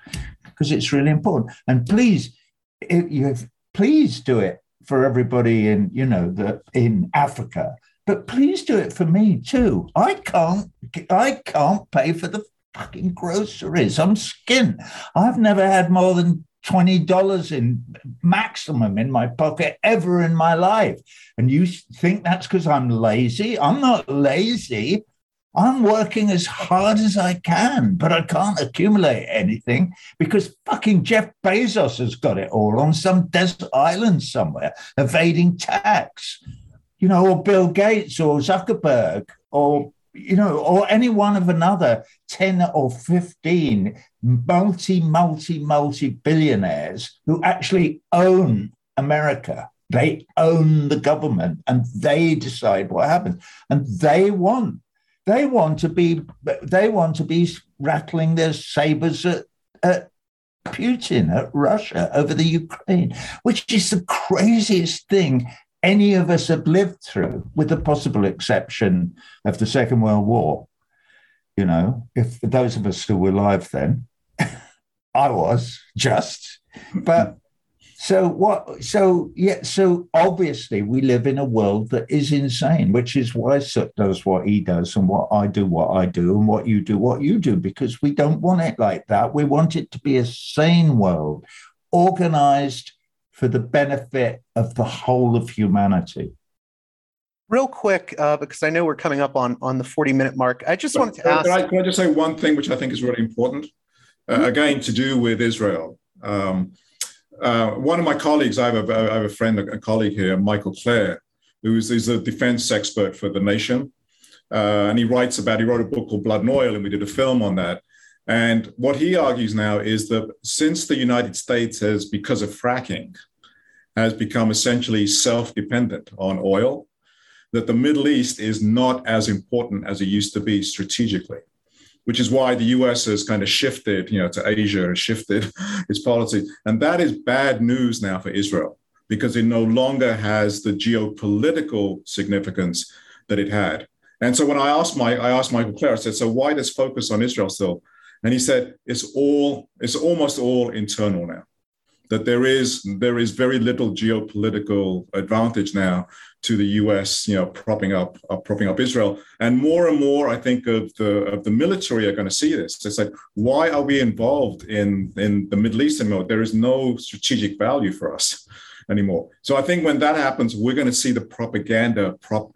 Because it's really important. And please, if you please do it for everybody in, you know, the in Africa, but please do it for me too. I can't, I can't pay for the fucking groceries. I'm skin. I've never had more than $20 in maximum in my pocket ever in my life. And you think that's because I'm lazy? I'm not lazy. I'm working as hard as I can, but I can't accumulate anything because fucking Jeff Bezos has got it all on some desert island somewhere, evading tax, you know, or Bill Gates or Zuckerberg or you know, or any one of another 10 or 15 multi, multi, multi billionaires who actually own America. They own the government and they decide what happens. And they want, they want to be, they want to be rattling their sabers at, at Putin, at Russia over the Ukraine, which is the craziest thing any of us have lived through, with the possible exception of the Second World War. You know, if those of us who were alive then, I was just, but so what? So yeah. So obviously, we live in a world that is insane, which is why Sut does what he does, and what I do, what I do, and what you do, what you do, because we don't want it like that. We want it to be a sane world, organized for the benefit of the whole of humanity. Real quick, uh, because I know we're coming up on on the forty minute mark. I just but, wanted to ask. Can I, can I, just say one thing, which I think is really important? Uh, again, to do with Israel. Um, uh, one of my colleagues, I have a, I have a friend, a colleague here, Michael Klare, who is, is a defense expert for the nation. Uh, and he writes about, he wrote a book called Blood and Oil, and we did a film on that. And what he argues now is that since the United States has, because of fracking, has become essentially self dependent on oil, that the Middle East is not as important as it used to be strategically which is why the US has kind of shifted, you know, to Asia, has shifted its policy. And that is bad news now for Israel because it no longer has the geopolitical significance that it had. And so when I asked my, I asked Michael Klare, I said, so why this focus on Israel still? And he said, it's all, it's almost all internal now. That there is there is very little geopolitical advantage now to the U.S. You know, propping up uh, propping up Israel, and more and more, I think of the of the military are going to see this. It's like, why are we involved in in the Middle Eastern mode? There is no strategic value for us anymore. So I think when that happens, we're going to see the propaganda prop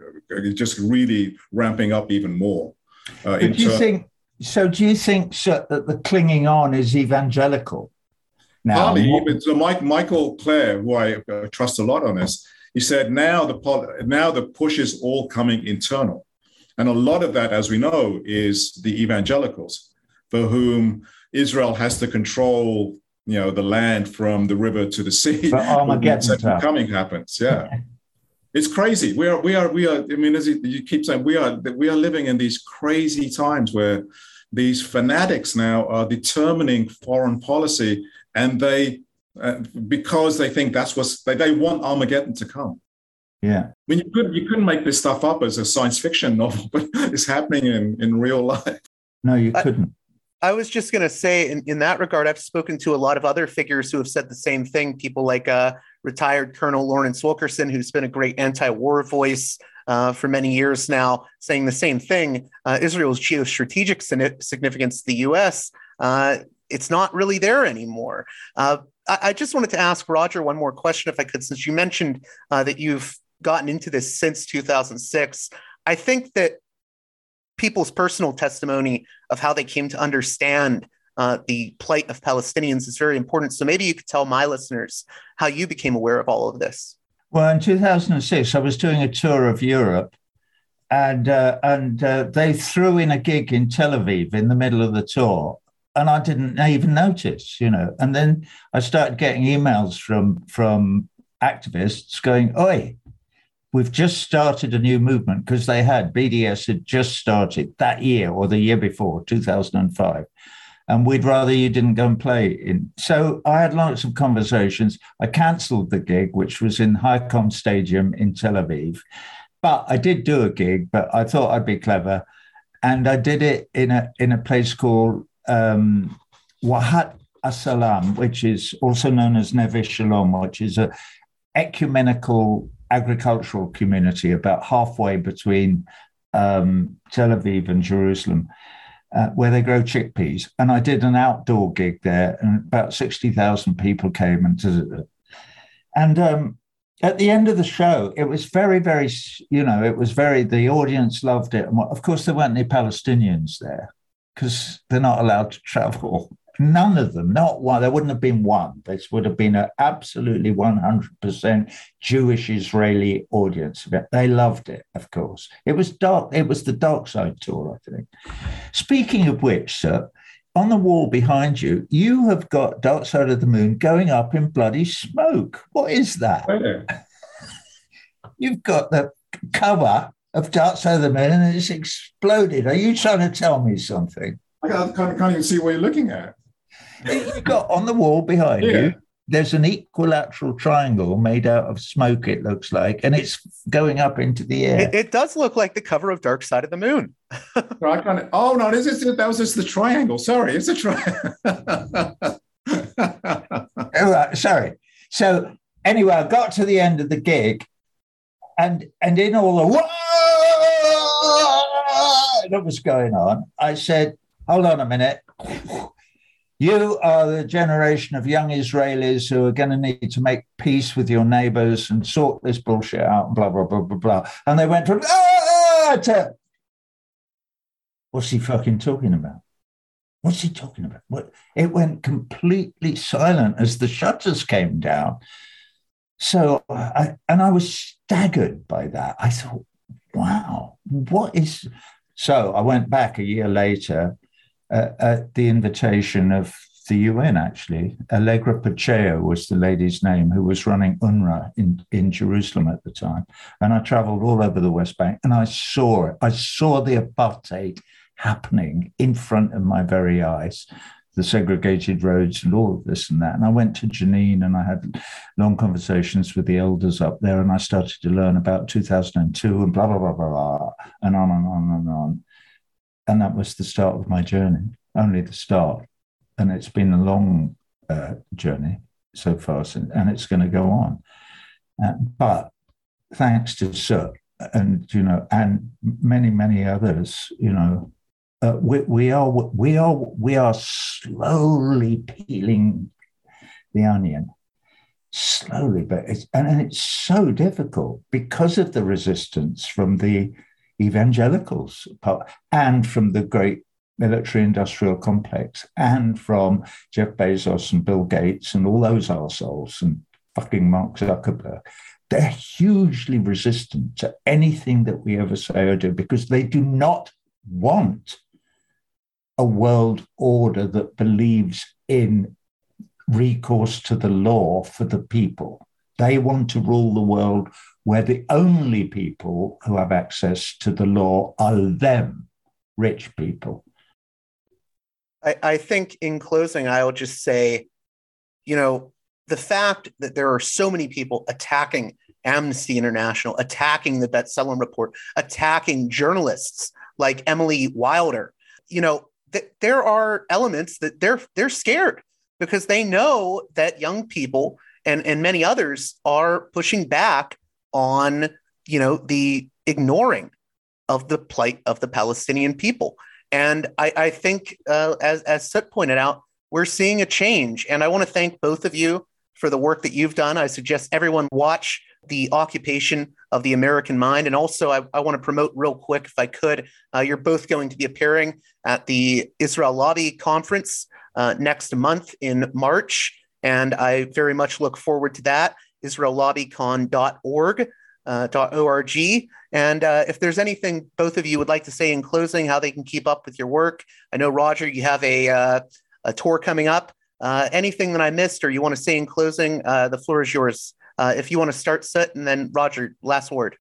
just really ramping up even more. Uh, do you think? So do you think so, that the clinging on is evangelical? Now, Partly, so Mike, Michael Klare, who I uh, trust a lot on this, he said now the now the push is all coming internal, and a lot of that, as we know, is the evangelicals, for whom Israel has to control, you know, the land from the river to the sea. But Armageddon coming happens, yeah. it's crazy. We are, we are, we are. I mean, as you keep saying, we are, we are living in these crazy times where these fanatics now are determining foreign policy, and they uh, because they think that's what they, they want Armageddon to come. Yeah. I mean, you couldn't, you couldn't make this stuff up as a science fiction novel, but it's happening in, in real life. No, you couldn't. I, I was just going to say, in, in that regard, I've spoken to a lot of other figures who have said the same thing. People like uh, retired Colonel Lawrence Wilkerson, who's been a great anti war voice uh, for many years now, saying the same thing. Uh, Israel's geostrategic significance to the US, uh, it's not really there anymore. Uh, I, just wanted to ask Roger one more question, if I could, since you mentioned uh, that you've gotten into this since 2006. I think that people's personal testimony of how they came to understand uh, the plight of Palestinians is very important. So maybe you could tell my listeners how you became aware of all of this. Well, in 2006, I was doing a tour of Europe, and uh, and uh, they threw in a gig in Tel Aviv in the middle of the tour, and I didn't even notice, you know. And then I started getting emails from from activists going, "Oi, we've just started a new movement because they had BDS had just started that year or the year before, 2005." And we'd rather you didn't go and play in. So I had lots of conversations. I cancelled the gig, which was in Highcom Stadium in Tel Aviv. But I did do a gig, but I thought I'd be clever. And I did it in a in a place called um, Wahat Asalam, which is also known as Neve Shalom, which is a ecumenical agricultural community about halfway between um, Tel Aviv and Jerusalem, uh, where they grow chickpeas. And I did an outdoor gig there, and about 60,000 people came and visited. And um, at the end of the show, it was very, very, you know, it was very, the audience loved it. And of course, there weren't any Palestinians there because they're not allowed to travel. None of them, not one. There wouldn't have been one. This would have been an absolutely 100% Jewish Israeli audience. They loved it, of course. It was dark. It was the dark side tour, I think. Speaking of which, sir, on the wall behind you, you have got Dark Side of the Moon going up in bloody smoke. What is that? You've got the cover of Dark Side of the Moon and it's exploded. Are you trying to tell me something? I can't, can't even see what you're looking at. you got on the wall behind yeah. you. there's an equilateral triangle made out of smoke, it looks like, and it's going up into the air. It, it does look like the cover of Dark Side of the Moon. right, kind of, oh no, this is that was just the triangle. Sorry, it's a triangle. oh, right, sorry. So anyway, I got to the end of the gig, and and in all the that was going on, I said, "Hold on a minute." You are the generation of young Israelis who are going to need to make peace with your neighbors and sort this bullshit out, and blah, blah, blah, blah, blah. And they went from, ah, to, what's he fucking talking about? What's he talking about? What? It went completely silent as the shutters came down. So, I, and I was staggered by that. I thought, wow, what is. So I went back a year later uh, at the invitation of the UN, actually. Allegra Pacheco was the lady's name who was running UNRWA in, in Jerusalem at the time. And I traveled all over the West Bank and I saw it. I saw the apartheid happening in front of my very eyes the segregated roads and all of this and that. And I went to Jenin and I had long conversations with the elders up there and I started to learn about 2002 and blah, blah, blah, blah, blah, and on and on and on. And that was the start of my journey, only the start. And it's been a long uh, journey so far, and it's going to go on. Uh, but thanks to Sut and, you know, and many, many others, you know, uh, we, we are we are we are slowly peeling the onion slowly but it's and, and it's so difficult because of the resistance from the evangelicals and from the great military industrial complex and from Jeff Bezos and Bill Gates and all those assholes and fucking Mark Zuckerberg. They're hugely resistant to anything that we ever say or do because they do not want a world order that believes in recourse to the law for the people. They want to rule the world where the only people who have access to the law are them, rich people. I, I think in closing, I'll just say, you know, the fact that there are so many people attacking Amnesty International, attacking the B'Tselem report, attacking journalists like Emily Wilder, you know, th- there are elements that they're they're scared because they know that young people and and many others are pushing back on you know the ignoring of the plight of the Palestinian people. And I, I think, uh, as as Sut pointed out, we're seeing a change. And I want to thank both of you for the work that you've done. I suggest everyone watch the occupation of the American mind. And also, I, I want to promote real quick, if I could, uh, you're both going to be appearing at the Israel Lobby Conference uh, next month in March. And I very much look forward to that. IsraelLobbyCon.org. Uh, .org. And uh, if there's anything both of you would like to say in closing, how they can keep up with your work. I know, Roger, you have a, uh, a tour coming up. Uh, anything that I missed or you want to say in closing, uh, the floor is yours. Uh, if you want to start, Sut, and then Roger, last word.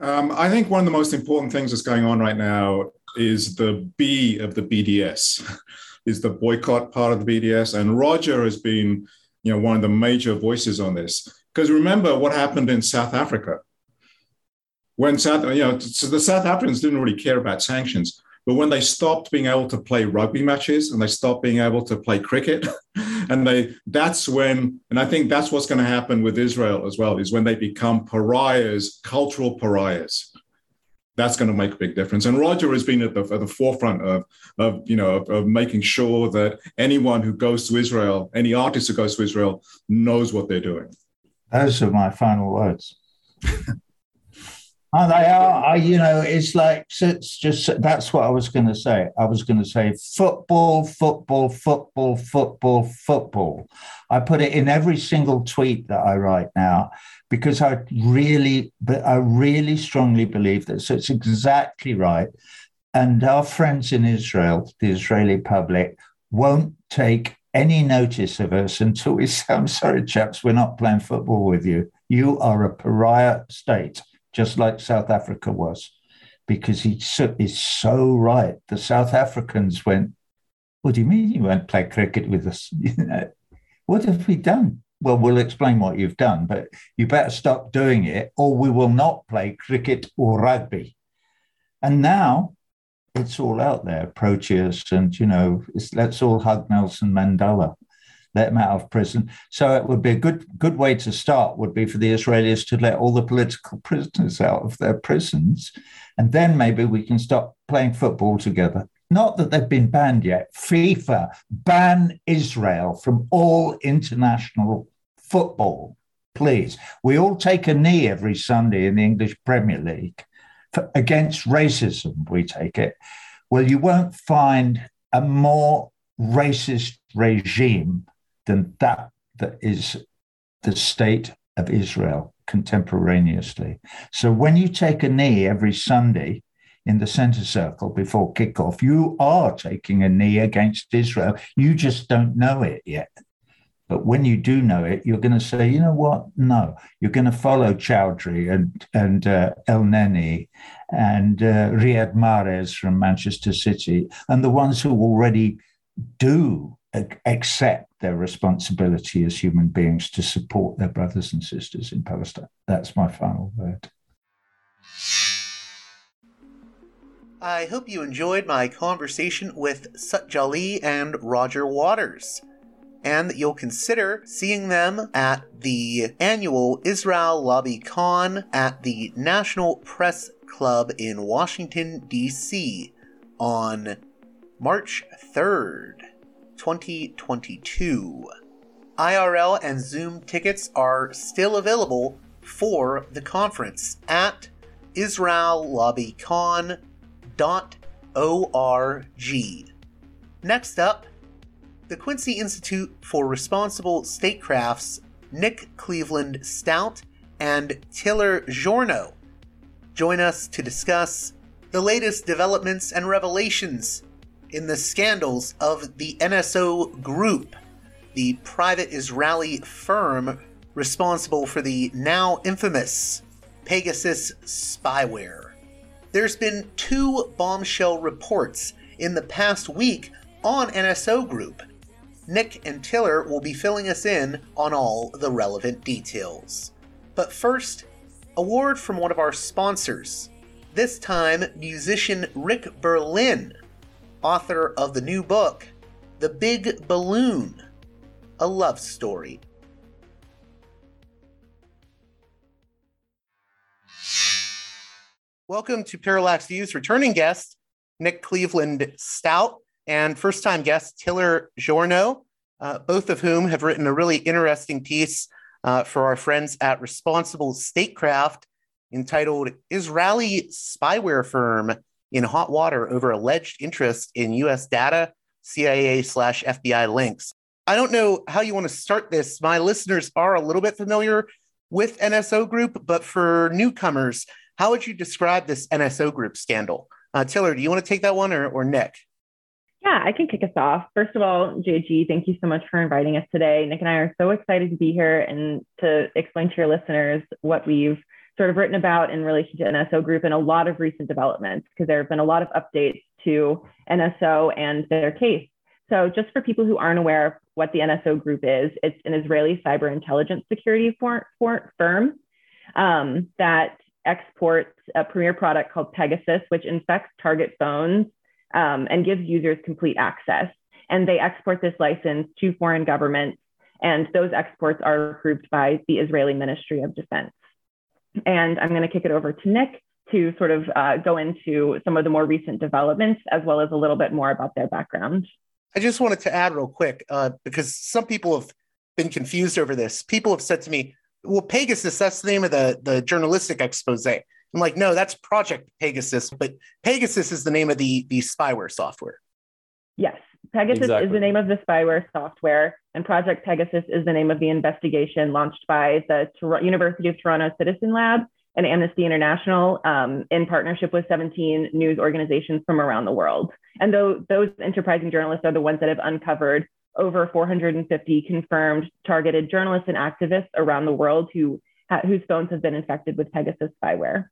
Um, I think one of the most important things that's going on right now is the B of the BDS, is the boycott part of the BDS, and Roger has been, you know, one of the major voices on this. Because remember what happened in South Africa when South, you know, so the South Africans didn't really care about sanctions. But when they stopped being able to play rugby matches and they stopped being able to play cricket, and they that's when, and I think that's what's going to happen with Israel as well, is when they become pariahs, cultural pariahs. That's going to make a big difference. And Roger has been at the, at the forefront of, of you know, of, of making sure that anyone who goes to Israel, any artist who goes to Israel, knows what they're doing. Those are my final words. Oh, they are. I, you know, it's like it's just that's what I was going to say. I was going to say football, football, football, football, football. I put it in every single tweet that I write now because I really, but I really strongly believe that. So it's exactly right. And our friends in Israel, the Israeli public, won't take any notice of us until we say, "I'm sorry, chaps, we're not playing football with you. You are a pariah state." Just like South Africa was, because he is so right. The South Africans went, What do you mean you won't play cricket with us? What have we done? well, we'll explain what you've done, but you better stop doing it, or we will not play cricket or rugby. And now it's all out there, Proteas, and you know, let's all hug Nelson Mandela, let him out of prison. So it would be a good good way to start. Would be for the Israelis to let all the political prisoners out of their prisons, and then maybe we can start playing football together. Not that they've been banned yet. FIFA ban Israel from all international football, please. We all take a knee every Sunday in the English Premier League for, against racism. We take it. Well, you won't find a more racist regime than that that is the state of Israel contemporaneously. So when you take a knee every Sunday in the center circle before kickoff, you are taking a knee against Israel. You just don't know it yet. But when you do know it, you're going to say, you know what? No, you're going to follow Choudhury and and uh, Elneny and uh, Riyad Mahrez from Manchester City, and the ones who already do accept their responsibility as human beings to support their brothers and sisters in Palestine. That's my final word. I hope you enjoyed my conversation with Sut Jhally and Roger Waters, and that you'll consider seeing them at the annual Israel Lobby Con at the National Press Club in Washington, D.C. on March 3rd. 2022. IRL and Zoom tickets are still available for the conference at israellobbycon.org. Next up, the Quincy Institute for Responsible Statecraft's Nick Cleveland Stout and Taylor Giorno join us to discuss the latest developments and revelations in the scandals of the NSO Group, the private Israeli firm responsible for the now infamous Pegasus spyware. There's been two bombshell reports in the past week on NSO Group. Nick and Taylor will be filling us in on all the relevant details. But first, a word from one of our sponsors. This time, musician Rick Berlin author of the new book, The Big Balloon A Love Story. Welcome to Parallax Views returning guest, Nick Cleveland Stout, and first time guest, Taylor Giorno, uh, both of whom have written a really interesting piece uh, for our friends at Responsible Statecraft entitled Israeli Spyware Firm in hot water over alleged interest in US data, CIA slash FBI links. I don't know how you want to start this. My listeners are a little bit familiar with NSO Group, but for newcomers, how would you describe this NSO Group scandal? Uh, Taylor, do you want to take that one or, or Nick? Yeah, I can kick us off. First of all, JG, thank you so much for inviting us today. Nick and I are so excited to be here and to explain to your listeners what we've sort of written about in relation to NSO Group and a lot of recent developments because there have been a lot of updates to NSO and their case. So, just for people who aren't aware of what the NSO Group is, it's an Israeli cyber intelligence security for, for firm um, that exports a premier product called Pegasus, which infects target phones um, and gives users complete access. And they export this license to foreign governments, and those exports are approved by the Israeli Ministry of Defense. And I'm going to kick it over to Nick to sort of uh, go into some of the more recent developments as well as a little bit more about their background. I just wanted to add real quick uh, because some people have been confused over this. People have said to me, well, Pegasus, that's the name of the, the journalistic expose. I'm like, no, that's Project Pegasus, but Pegasus is the name of the, the spyware software. Yes, Pegasus exactly. is the name of the spyware software, and Project Pegasus is the name of the investigation launched by the Tor- University of Toronto Citizen Lab and Amnesty International um, in partnership with 17 news organizations from around the world. And though those enterprising journalists are the ones that have uncovered over 450 confirmed targeted journalists and activists around the world who whose phones have been infected with Pegasus spyware.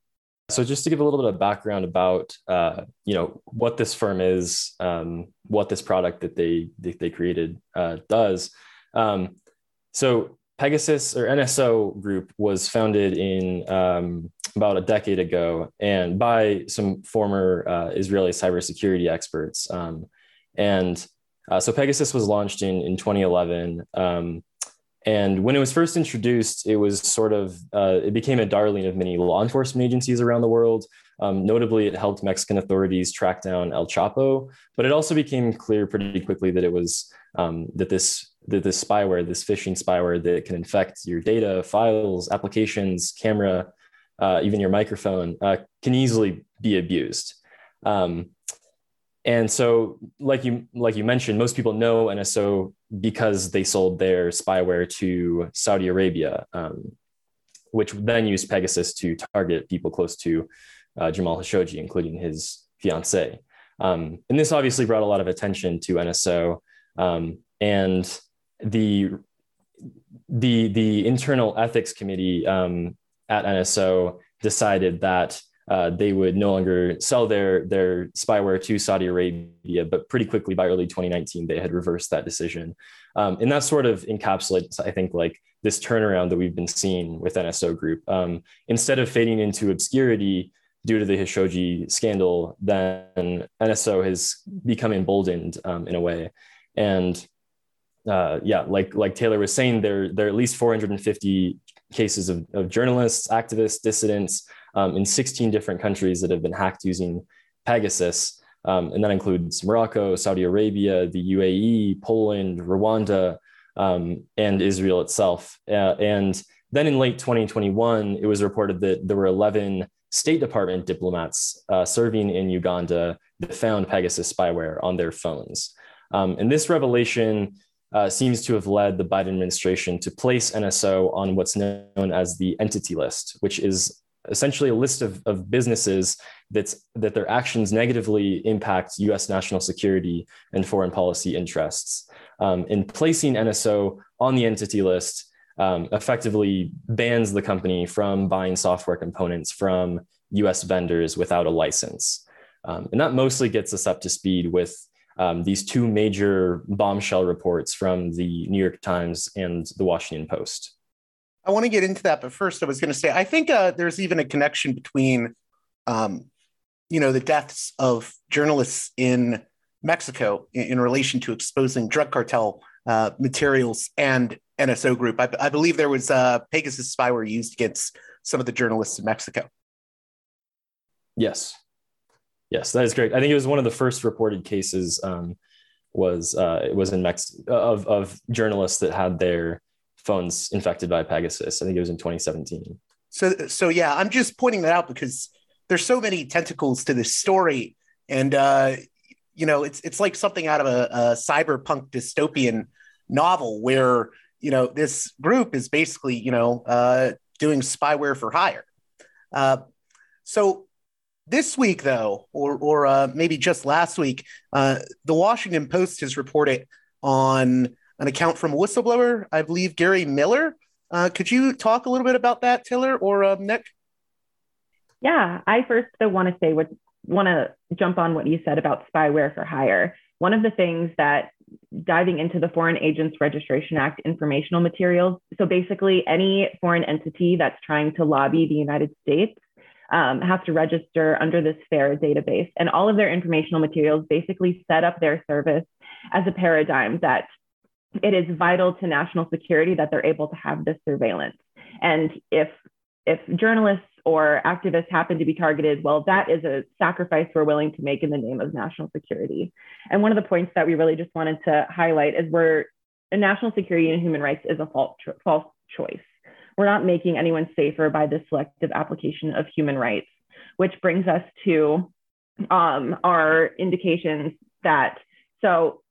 So just to give a little bit of background about uh, you know what this firm is, um, what this product that they that they created uh, does. Um, so Pegasus or NSO Group was founded in um, about a decade ago and by some former uh, Israeli cybersecurity experts. Um, and uh, so Pegasus was launched in, in 2011. And when it was first introduced, it was sort of, uh, it became a darling of many law enforcement agencies around the world. Um, notably, it helped Mexican authorities track down El Chapo, but it also became clear pretty quickly that it was um, that this that this spyware, this phishing spyware that can infect your data, files, applications, camera, uh, even your microphone, uh, can easily be abused. Um, and so, like you like you mentioned, most people know NSO because they sold their spyware to Saudi Arabia, um, which then used Pegasus to target people close to uh, Jamal Khashoggi, including his fiancee. Um, and this obviously brought a lot of attention to NSO. Um, and the the the internal ethics committee um, at NSO decided that uh, they would no longer sell their their spyware to Saudi Arabia, but pretty quickly by early 2019 they had reversed that decision, um, and that sort of encapsulates, I think, like this turnaround that we've been seeing with NSO Group. Um, instead of fading into obscurity due to the Khashoggi scandal, then NSO has become emboldened um, in a way, and uh, yeah, like like Taylor was saying, there there are at least 450 cases of, of journalists, activists, dissidents um, in 16 different countries that have been hacked using Pegasus, um, and that includes Morocco, Saudi Arabia, the UAE, Poland, Rwanda, um, and Israel itself. Uh, and then in late 2021, it was reported that there were 11 State Department diplomats uh, serving in Uganda that found Pegasus spyware on their phones. Um, and this revelation uh, seems to have led the Biden administration to place NSO on what's known as the entity list, which is essentially a list of, of businesses that's, that their actions negatively impact US national security and foreign policy interests. Um, and placing NSO on the entity list um, effectively bans the company from buying software components from US vendors without a license. Um, and that mostly gets us up to speed with um, these two major bombshell reports from the New York Times and the Washington Post. I want to get into that, but first, I was going to say I think uh, there's even a connection between, um, you know, the deaths of journalists in Mexico in, in relation to exposing drug cartel uh, materials and NSO Group. I, I believe there was uh, Pegasus spyware used against some of the journalists in Mexico. Yes, Yes, that is great. I think it was one of the first reported cases. Um, was uh, it was in Mex of of journalists that had their phones infected by Pegasus. I think it was in 2017. So so yeah, I'm just pointing that out because there's so many tentacles to this story, and uh, you know, it's it's like something out of a, a cyberpunk dystopian novel where you know this group is basically you know uh, doing spyware for hire. Uh, so this week, though, or or uh, maybe just last week, uh, the Washington Post has reported on an account from a whistleblower, I believe Gary Miller. Uh, could you talk a little bit about that, Taylor or uh, Nick? Yeah, I first want to say what want to jump on what you said about spyware for hire. One of the things that diving into the Foreign Agents Registration Act informational materials. So basically, any foreign entity that's trying to lobby the United States um, has to register under this FARA database. And all of their informational materials basically set up their service as a paradigm that it is vital to national security that they're able to have this surveillance. And if if journalists or activists happen to be targeted, well, that is a sacrifice we're willing to make in the name of national security. And one of the points that we really just wanted to highlight is where national security and human rights is a false, false choice. We're not making anyone safer by the selective application of human rights, which brings us to um, our indications that so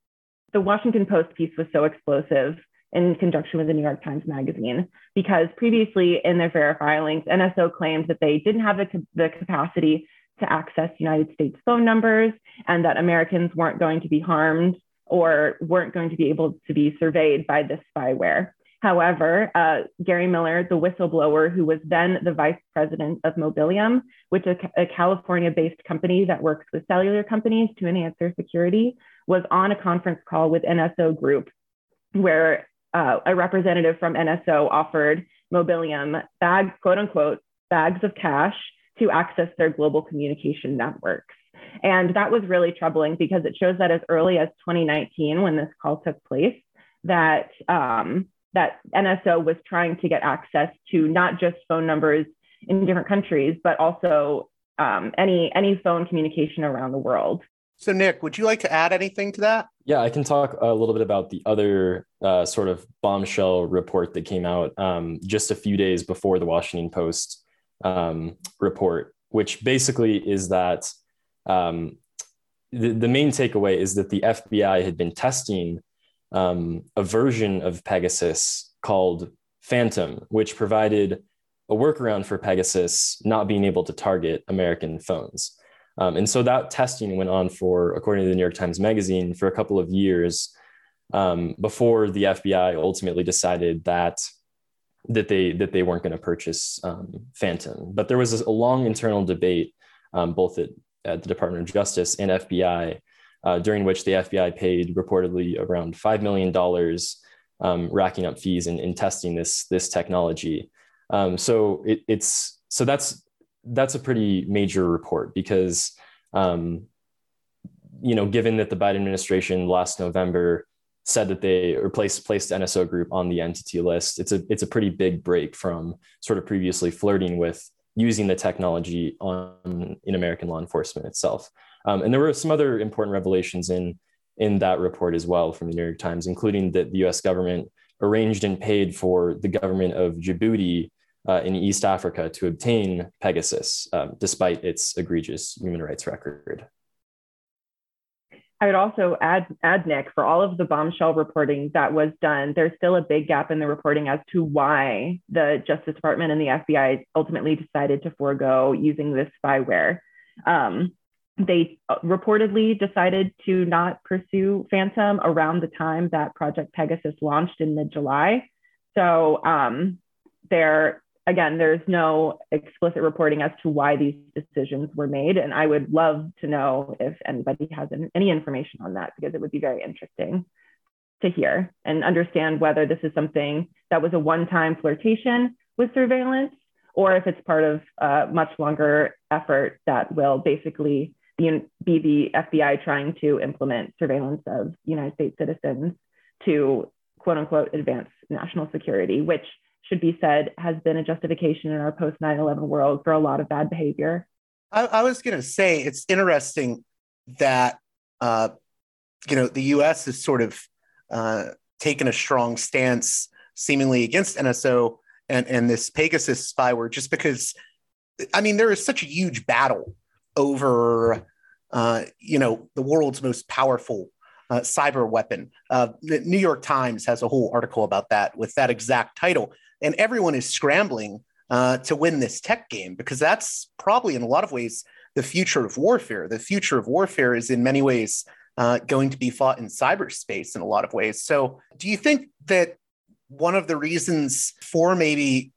the Washington Post piece was so explosive in conjunction with the New York Times Magazine because previously in their FARA filings, NSO claimed that they didn't have the, the capacity to access United States phone numbers and that Americans weren't going to be harmed or weren't going to be able to be surveyed by this spyware. However, uh, Gary Miller, the whistleblower who was then the vice president of Mobileum, which is a California based company that works with cellular companies to enhance their security, was on a conference call with NSO Group where uh, a representative from NSO offered Mobileum bags, quote unquote, bags of cash to access their global communication networks. And that was really troubling because it shows that as early as 2019, when this call took place, that um, that NSO was trying to get access to not just phone numbers in different countries, but also um, any any phone communication around the world. So, Nick, would you like to add anything to that? Yeah, I can talk a little bit about the other uh, sort of bombshell report that came out um, just a few days before the Washington Post um, report, which basically is that um, the, the main takeaway is that the FBI had been testing um, a version of Pegasus called Phantom, which provided a workaround for Pegasus not being able to target American phones. Um, and so that testing went on for, according to the New York Times Magazine, for a couple of years um, before the FBI ultimately decided that that they that they weren't going to purchase um, Phantom. But there was a long internal debate, um, both at, at, the Department of Justice and FBI, uh, during which the FBI paid reportedly around five million dollars, um, racking up fees in, in testing this this technology. Um, so it, it's so that's that's a pretty major report because, um, you know, given that the Biden administration last November said that they replaced placed NSO Group on the entity list, it's a it's a pretty big break from sort of previously flirting with using the technology on in American law enforcement itself. Um, and there were some other important revelations in in that report as well from the New York Times, including that the U.S. government arranged and paid for the government of Djibouti uh, in East Africa to obtain Pegasus, um, despite its egregious human rights record. I would also add, add, Nick, for all of the bombshell reporting that was done, there's still a big gap in the reporting as to why the Justice Department and the FBI ultimately decided to forego using this spyware. Um, they uh, reportedly decided to not pursue Phantom around the time that Project Pegasus launched in mid July. So um, there again, there's no explicit reporting as to why these decisions were made. And I would love to know if anybody has any information on that, because it would be very interesting to hear and understand whether this is something that was a one time flirtation with surveillance or if it's part of a much longer effort that will basically be, be the FBI trying to implement surveillance of United States citizens to quote unquote advance national security, which should be said, has been a justification in our post 9 11 world for a lot of bad behavior. I, I was going to say it's interesting that, uh, you know, the US has sort of uh, taken a strong stance seemingly against NSO and, and this Pegasus spyware just because, I mean, there is such a huge battle over, uh, you know, the world's most powerful uh, cyber weapon. Uh, the New York Times has a whole article about that with that exact title and everyone is scrambling uh, to win this tech game because that's probably in a lot of ways the future of warfare. The future of warfare is in many ways uh, going to be fought in cyberspace in a lot of ways. So, do you think that one of the reasons for maybe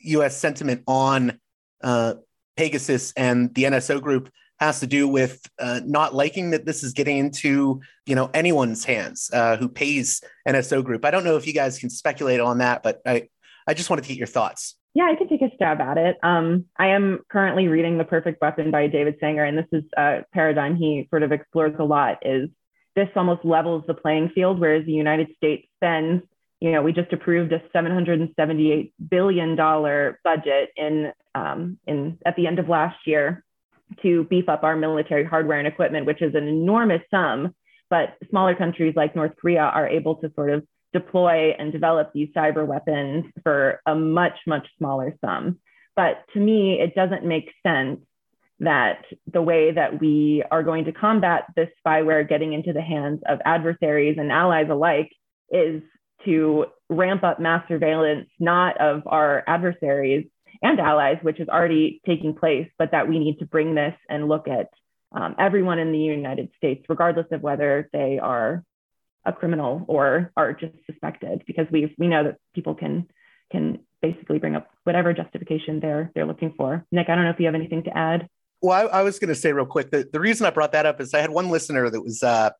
U.S. sentiment on uh, Pegasus and the NSO group has to do with uh, not liking that this is getting into you know anyone's hands uh, who pays NSO Group. I don't know if you guys can speculate on that, but I I just wanted to get your thoughts. Yeah, I can take a stab at it. Um, I am currently reading The Perfect Weapon by David Sanger, and this is a paradigm he sort of explores a lot. Is this almost levels the playing field, whereas the United States spends, you know, we just approved a 778 billion dollar budget in um, in at the end of last year to beef up our military hardware and equipment, which is an enormous sum. But smaller countries like North Korea are able to sort of deploy and develop these cyber weapons for a much, much smaller sum. But to me, it doesn't make sense that the way that we are going to combat this spyware getting into the hands of adversaries and allies alike is to ramp up mass surveillance, not of our adversaries and allies, which is already taking place, but that we need to bring this and look at um, everyone in the United States, regardless of whether they are a criminal or are just suspected because we we know that people can can basically bring up whatever justification they're they're looking for. Nick, I don't know if you have anything to add. Well, I, I was going to say real quick that the reason I brought that up is I had one listener that was uh,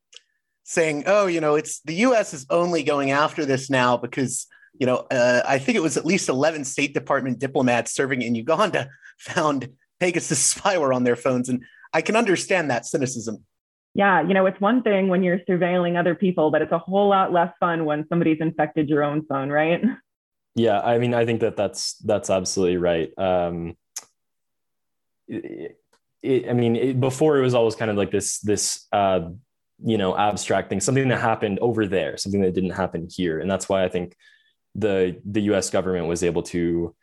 saying, "Oh, you know, it's the U.S. is only going after this now because." You know, uh, I think it was at least 11 State Department diplomats serving in Uganda found Pegasus spyware on their phones. And I can understand that cynicism. Yeah, you know, it's one thing when you're surveilling other people, but it's a whole lot less fun when somebody's infected your own phone, right? Yeah, I mean, I think that that's that's absolutely right. Um, it, it, I mean, it, before it was always kind of like this this uh, you know abstract thing, something that happened over there, something that didn't happen here, and that's why I think the the U.S. government was able to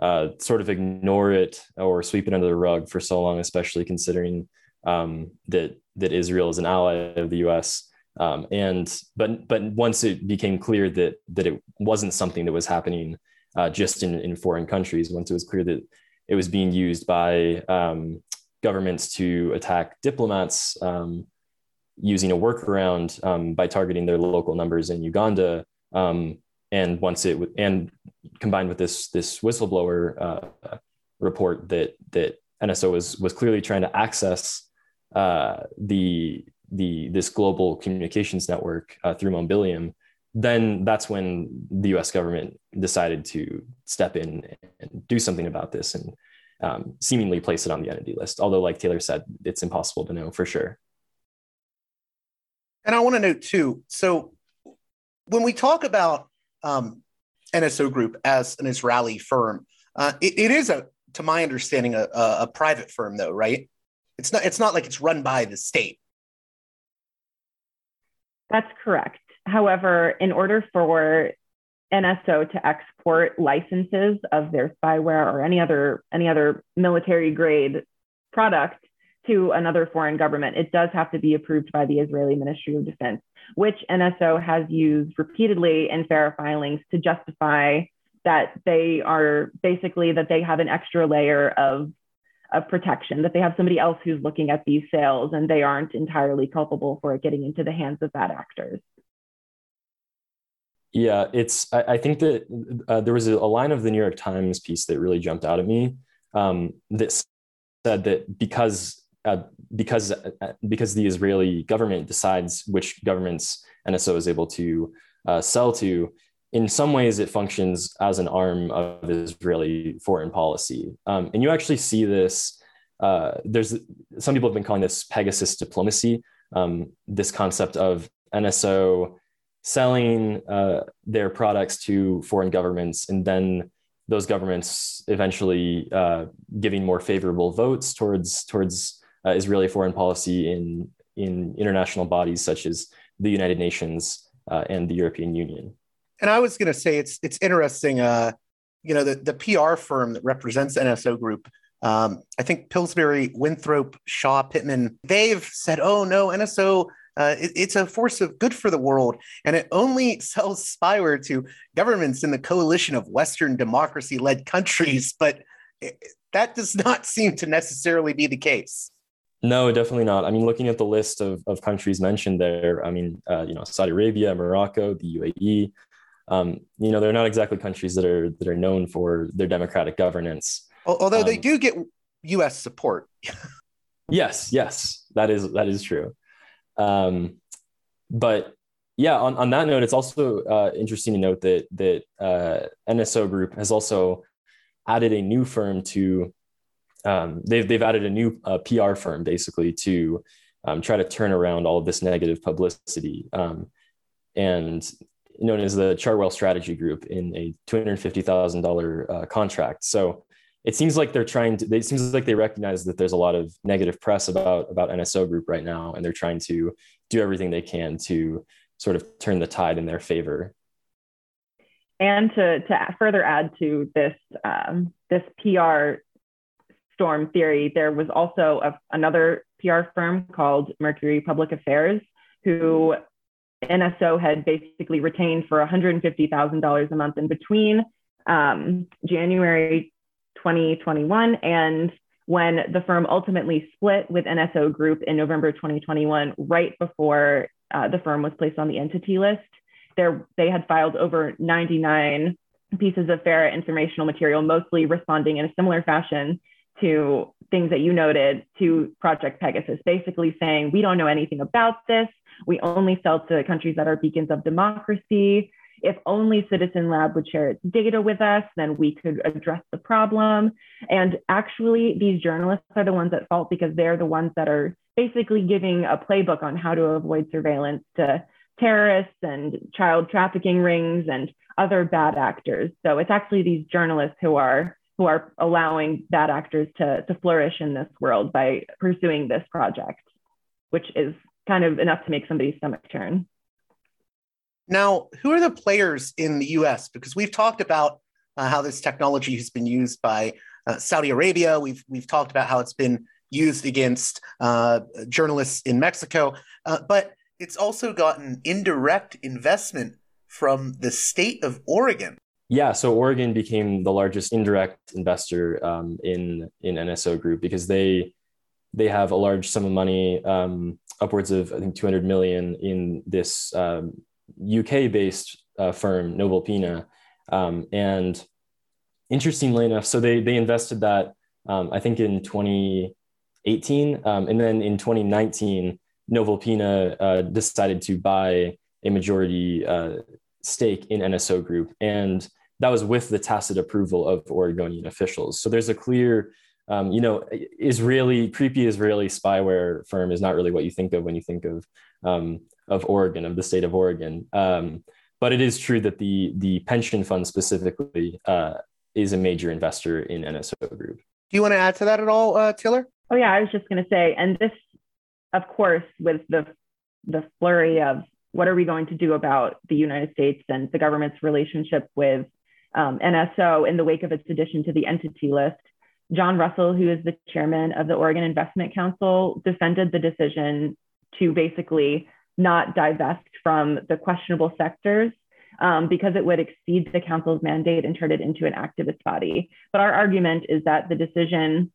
uh, sort of ignore it or sweep it under the rug for so long, especially considering um, that that Israel is an ally of the U.S. Um, and but but once it became clear that that it wasn't something that was happening uh, just in, in foreign countries, once it was clear that it was being used by um, governments to attack diplomats um, using a workaround um, by targeting their local numbers in Uganda. Um, and once it and combined with this this whistleblower uh, report that that NSO was was clearly trying to access uh, the the this global communications network uh, through Mobileum, then that's when the U.S. government decided to step in and do something about this and um, seemingly place it on the entity list. Although, like Taylor said, it's impossible to know for sure. And I want to note too. So when we talk about um, NSO Group as an Israeli firm. Uh, it, it is a, to my understanding, a, a, private firm, though, right? It's not. It's not like it's run by the state. That's correct. However, in order for NSO to export licenses of their spyware or any other any other military grade product to another foreign government, it does have to be approved by the Israeli Ministry of Defense which NSO has used repeatedly in FARA filings to justify that they are basically that they have an extra layer of of protection, that they have somebody else who's looking at these sales and they aren't entirely culpable for it getting into the hands of bad actors. Yeah, it's. I, I think that uh, there was a, a, line of the New York Times piece that really jumped out at me um, that said that because uh, because uh, because the Israeli government decides which governments NSO is able to uh, sell to. In some ways, it functions as an arm of Israeli foreign policy, um, and you actually see this. Uh, there's some people have been calling this Pegasus diplomacy. Um, this concept of NSO selling uh, their products to foreign governments, and then those governments eventually uh, giving more favorable votes towards towards uh, Israeli foreign policy in in international bodies such as the United Nations uh, and the European Union. And I was going to say it's it's interesting. Uh, you know, the the PR firm that represents NSO Group. Um, I think Pillsbury, Winthrop, Shaw, Pittman. They've said, "Oh no, NSO." Uh, it, it's a force of good for the world, and it only sells spyware to governments in the coalition of Western democracy-led countries. But it, that does not seem to necessarily be the case. No, definitely not. I mean, looking at the list of, of countries mentioned there, I mean, uh, you know, Saudi Arabia, Morocco, the UAE, um, you know, they're not exactly countries that are that are known for their democratic governance. Although um, they do get U.S. support. yes, yes, that is that is true. Um, but yeah, on, on that note, it's also uh, interesting to note that that uh, NSO Group has also added a new firm to um, they've they've added a new uh, PR firm basically to um, try to turn around all of this negative publicity, um, and known as the Chartwell Strategy Group in a two hundred fifty thousand uh, contract. So it seems like they're trying to. It seems like they recognize that there's a lot of negative press about about NSO Group right now, and they're trying to do everything they can to sort of turn the tide in their favor. And to to further add to this um, this PR storm theory, there was also a, another PR firm called Mercury Public Affairs who NSO had basically retained for $150,000 a month in between um, January 2021 and when the firm ultimately split with NSO Group in November 2021, right before uh, the firm was placed on the entity list, there, they had filed over 99 pieces of FARA informational material, mostly responding in a similar fashion to things that you noted to Project Pegasus, basically saying, we don't know anything about this. We only sell to countries that are beacons of democracy. If only Citizen Lab would share its data with us, then we could address the problem. And actually, these journalists are the ones at fault because they're the ones that are basically giving a playbook on how to avoid surveillance to terrorists and child trafficking rings and other bad actors. So it's actually these journalists who are who are allowing bad actors to, to flourish in this world by pursuing this project, which is kind of enough to make somebody's stomach turn. Now, who are the players in the US? Because we've talked about uh, how this technology has been used by uh, Saudi Arabia. We've, we've talked about how it's been used against uh, journalists in Mexico, uh, but it's also gotten indirect investment from the state of Oregon. Yeah, so Oregon became the largest indirect investor um, in in NSO Group because they they have a large sum of money, um, upwards of I think 200 million in this um, UK based uh, firm, Novalpina. Um, and interestingly enough, so they, they invested that, um, I think in 2018. Um, and then in 2019, Novalpina uh, decided to buy a majority uh, stake in NSO Group. And that was with the tacit approval of Oregonian officials. So there's a clear um, you know, Israeli creepy Israeli spyware firm is not really what you think of when you think of um, of Oregon, of the state of Oregon. Um, but it is true that the the pension fund specifically uh, is a major investor in NSO Group. Do you want to add to that at all, uh, Taylor? Oh yeah, I was just going to say, and this, of course, with the the flurry of what are we going to do about the United States and the government's relationship with um, NSO in the wake of its addition to the entity list. John Russell, who is the chairman of the Oregon Investment Council, defended the decision to basically not divest from the questionable sectors um, because it would exceed the council's mandate and turn it into an activist body. But our argument is that the decision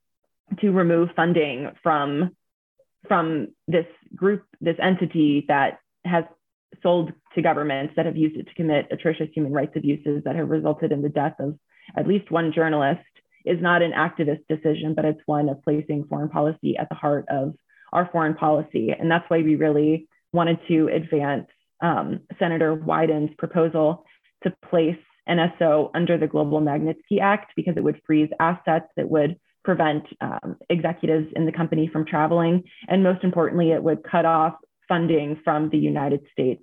to remove funding from from this group, this entity that has sold to governments that have used it to commit atrocious human rights abuses that have resulted in the death of at least one journalist is not an activist decision, but it's one of placing foreign policy at the heart of our foreign policy. And that's why we really wanted to advance um, Senator Wyden's proposal to place NSO under the Global Magnitsky Act because it would freeze assets, it would prevent um, executives in the company from traveling, and most importantly, it would cut off funding from the United States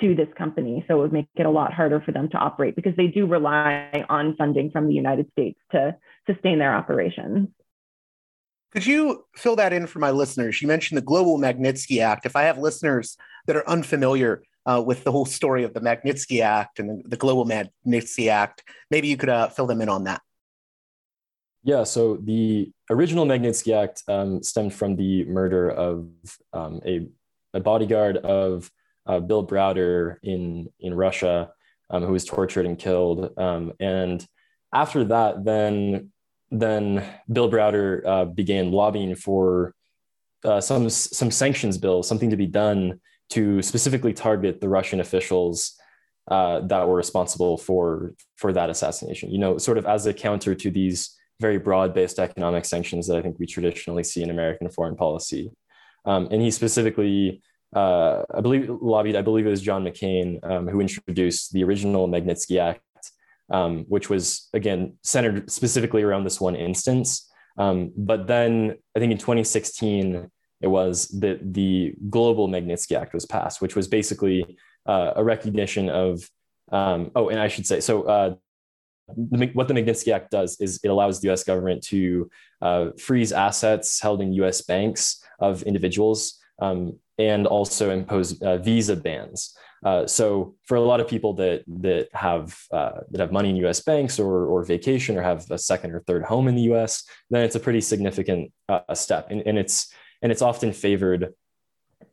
to this company. So it would make it a lot harder for them to operate because they do rely on funding from the United States to sustain their operations. Could you fill that in for my listeners? You mentioned the Global Magnitsky Act. If I have listeners that are unfamiliar uh, with the whole story of the Magnitsky Act and the, the Global Magnitsky Act, maybe you could uh, fill them in on that. Yeah, so the original Magnitsky Act um, stemmed from the murder of um, a, a, bodyguard of uh, Bill Browder in, in Russia, um, who was tortured and killed. Um, and after that, then then Bill Browder uh, began lobbying for uh, some some sanctions bill, something to be done to specifically target the Russian officials uh, that were responsible for for that assassination. You know, sort of as a counter to these very broad-based economic sanctions that I think we traditionally see in American foreign policy. Um, and he specifically, uh, I believe, lobbied. I believe it was John McCain um, who introduced the original Magnitsky Act um, which was again centered specifically around this one instance. Um, but then I think in 2016 it was that the global Magnitsky Act was passed, which was basically uh, a recognition of um, oh, and I should say so. Uh, what the Magnitsky Act does is it allows the U.S. government to uh, freeze assets held in U.S. banks of individuals um, and also impose uh, visa bans. Uh, so for a lot of people that that have uh, that have money in U.S. banks or or vacation or have a second or third home in the U.S., then it's a pretty significant uh, step, and, and it's and it's often favored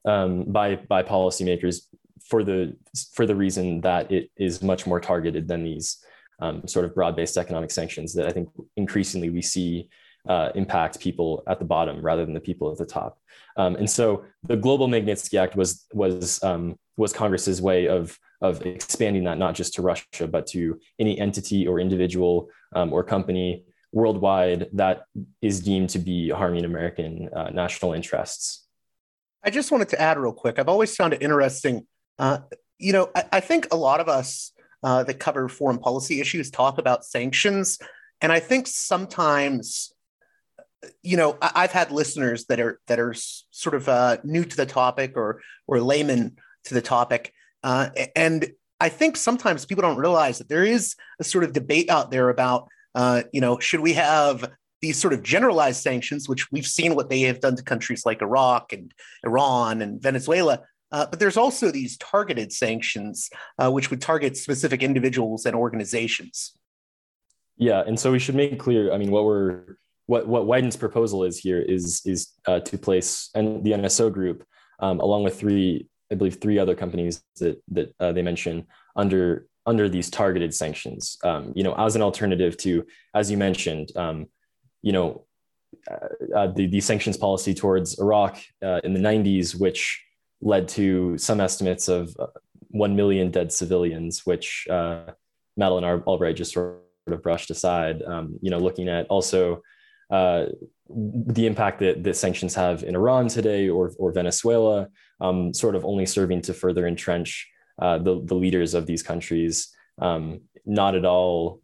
um, by by policymakers for the for the reason that it is much more targeted than these um, sort of broad-based economic sanctions that I think increasingly we see uh, impact people at the bottom rather than the people at the top. Um, and so the Global Magnitsky Act was was um, was Congress's way of of expanding that not just to Russia but to any entity or individual um, or company worldwide that is deemed to be harming American uh, national interests. I just wanted to add real quick. I've always found it interesting. Uh, you know, I, I, think a lot of us uh, that cover foreign policy issues talk about sanctions, and I think sometimes, you know, I, have had listeners that are that are sort of uh, new to the topic or or layman to the topic, uh, and I think sometimes people don't realize that there is a sort of debate out there about, uh, you know, should we have these sort of generalized sanctions, which we've seen what they have done to countries like Iraq and Iran and Venezuela. Uh, but there's also these targeted sanctions, uh, which would target specific individuals and organizations. Yeah, and so we should make clear. I mean, what we're what what Wyden's proposal is here is is uh, to place and the NSO group um, along with three, I believe, three other companies that that uh, they mention under under these targeted sanctions. Um, you know, as an alternative to, as you mentioned, um, you know, uh, uh, the, the sanctions policy towards Iraq uh, in the 90s, which led to some estimates of uh, 1 million dead civilians, which Madeleine Albright just sort of brushed aside. Um, you know, looking at also uh, the impact that, that sanctions have in Iran today or, or Venezuela, um, sort of only serving to further entrench the, the leaders of these countries, um, not at all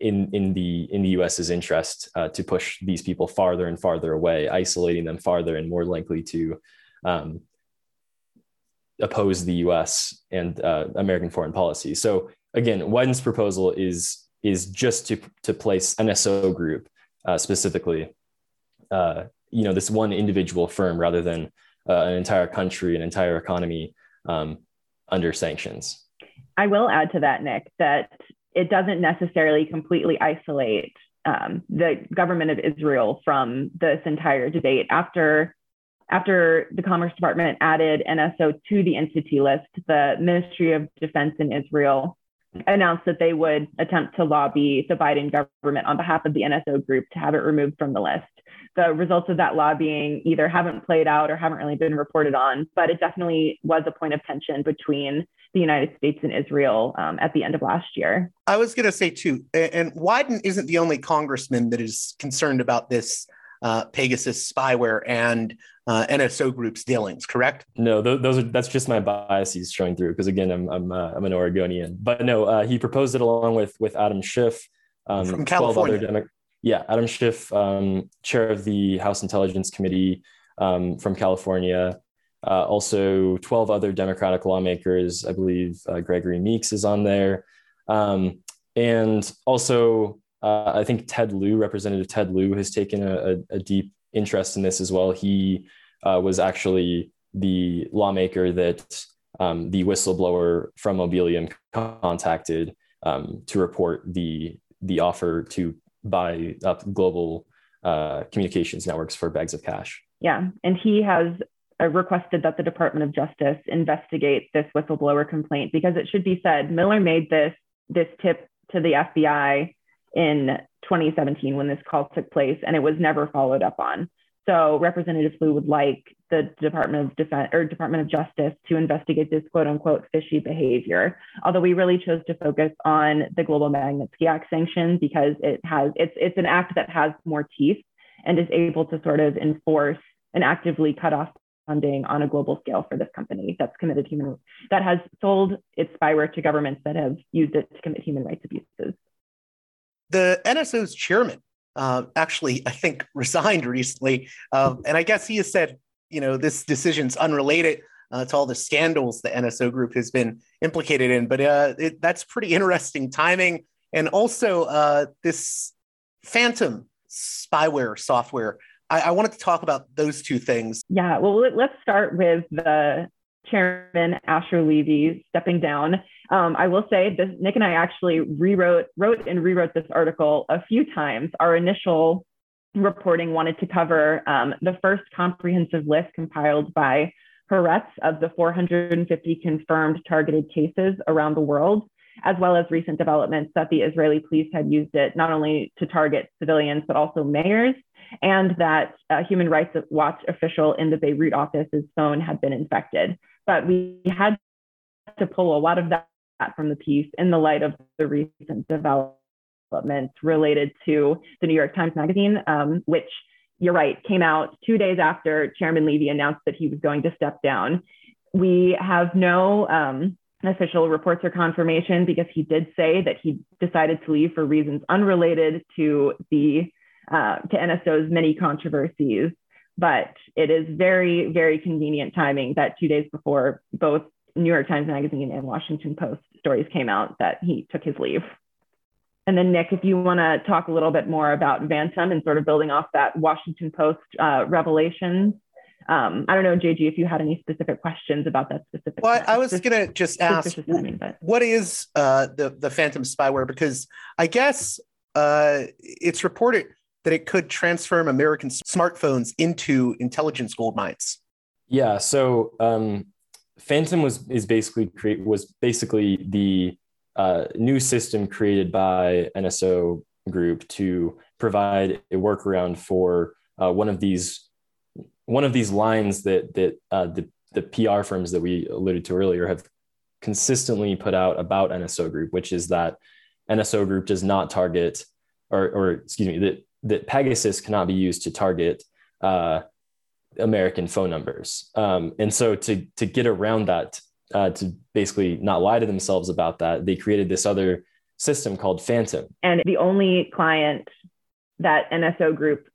in in the in the U.S.'s interest uh, to push these people farther and farther away, isolating them farther and more likely to um, oppose the U.S. and uh, American foreign policy. So again, Wyden's proposal is is just to to place NSO group uh, specifically, uh, you know, this one individual firm rather than uh, an entire country, an entire economy um, under sanctions. I will add to that, Nick, that it doesn't necessarily completely isolate um, the government of Israel from this entire debate. After after the Commerce Department added NSO to the entity list, the Ministry of Defense in Israel announced that they would attempt to lobby the Biden government on behalf of the NSO group to have it removed from the list. The results of that lobbying either haven't played out or haven't really been reported on, but it definitely was a point of tension between the United States and Israel um, at the end of last year. I was going to say too, and Wyden isn't the only congressman that is concerned about this uh, Pegasus spyware and uh, NSO Group's dealings. Correct? No, th- those are that's just my biases showing through because again, I'm I'm, uh, I'm an Oregonian. But no, uh, he proposed it along with with Adam Schiff, um, from California. Demo- yeah, Adam Schiff, um, chair of the House Intelligence Committee um, from California. Uh, also, 12 other Democratic lawmakers. I believe uh, Gregory Meeks is on there. Um, and also, uh, I think Ted Lieu, Representative Ted Lieu, has taken a, a, deep interest in this as well. He uh, was actually the lawmaker that um, the whistleblower from Mobileum contacted um, to report the the offer to buy up global uh, communications networks for bags of cash. Yeah, and he has uh, requested that the Department of Justice investigate this whistleblower complaint because it should be said Miller made this this tip to the FBI in 2017 when this call took place, and it was never followed up on. So Representative Lieu would like the Department of Defense or Department of Justice to investigate this quote unquote fishy behavior. Although we really chose to focus on the Global Magnitsky Act sanction because it has it's it's an act that has more teeth and is able to sort of enforce and actively cut off funding on a global scale for this company that's committed human that has sold its spyware to governments that have used it to commit human rights abuses. The NSO's chairman uh, actually, I think, resigned recently, um, and I guess he has said, you know, this decision's unrelated uh, to all the scandals the NSO group has been implicated in. But uh, it, that's pretty interesting timing, and also uh, this phantom spyware software I, I wanted to talk about those two things. Yeah, well, let's start with the chairman Asher Levy stepping down. Um, I will say this, Nick and I actually rewrote, wrote and rewrote this article a few times. Our initial reporting wanted to cover um, the first comprehensive list compiled by Haaretz of the 450 confirmed targeted cases around the world, as well as recent developments that the Israeli police had used it not only to target civilians, but also mayors and that a Human Rights Watch official in the Beirut office's phone had been infected. But we had to pull a lot of that from the piece in the light of the recent developments related to the New York Times Magazine, um, which you're right, came out two days after Chairman Levy announced that he was going to step down. We have no um, official reports or confirmation because he did say that he decided to leave for reasons unrelated to the uh, to NSO's many controversies. But it is very, very convenient timing that two days before both New York Times Magazine and Washington Post stories came out that he took his leave. And then, Nick, if you want to talk a little bit more about Phantom and sort of building off that Washington Post uh, revelation. Um, I don't know, JG, if you had any specific questions about that specific. Well, I was going to just ask, timing, what is uh, the the Phantom spyware? Because I guess uh, it's reported that it could transform American smartphones into intelligence gold mines. Yeah. So um, Phantom was is basically create was basically the uh, new system created by NSO Group to provide a workaround for uh, one of these one of these lines that that uh, the the PR firms that we alluded to earlier have consistently put out about NSO Group, which is that NSO Group does not target, or, or excuse me, that that Pegasus cannot be used to target uh, American phone numbers. Um, and so to to get around that, uh, to basically not lie to themselves about that, they created this other system called Phantom. And the only client that NSO Group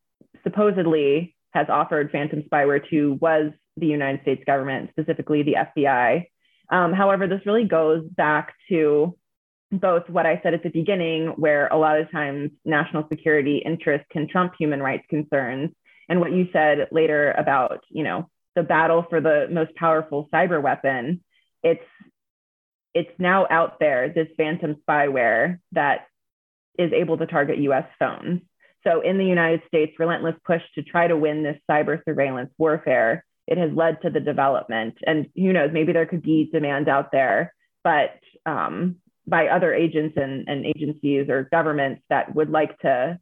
supposedly has offered phantom spyware to was the United States government, specifically the FBI. Um, however, this really goes back to both what I said at the beginning, where a lot of times national security interests can trump human rights concerns, and what you said later about, you know, the battle for the most powerful cyber weapon. It's it's now out there, this phantom spyware that is able to target US phones. So, in the United States' relentless push to try to win this cyber surveillance warfare, it has led to the development. And who knows, maybe there could be demand out there, but um, by other agents and, and agencies or governments that would like to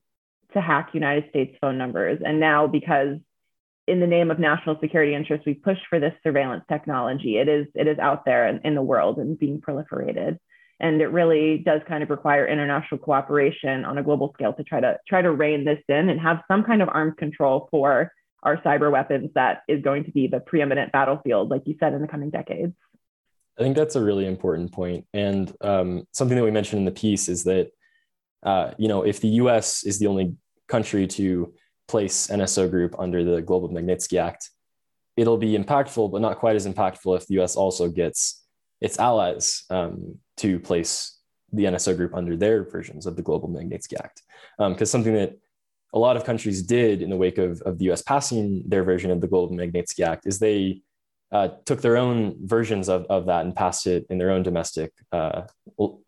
to hack United States phone numbers. And now, because in the name of national security interests, we push for this surveillance technology. It is it is out there in, in the world and being proliferated and it really does kind of require international cooperation on a global scale to try to try to rein this in and have some kind of arms control for our cyber weapons that is going to be the preeminent battlefield like you said in the coming decades i think that's a really important point and um, something that we mentioned in the piece is that uh, you know if the us is the only country to place nso group under the global magnitsky act it'll be impactful but not quite as impactful if the us also gets its allies um, to place the NSO group under their versions of the Global Magnitsky Act. Because um, something that a lot of countries did in the wake of, of the US passing their version of the Global Magnitsky Act is they uh, took their own versions of, of that and passed it in their own domestic uh,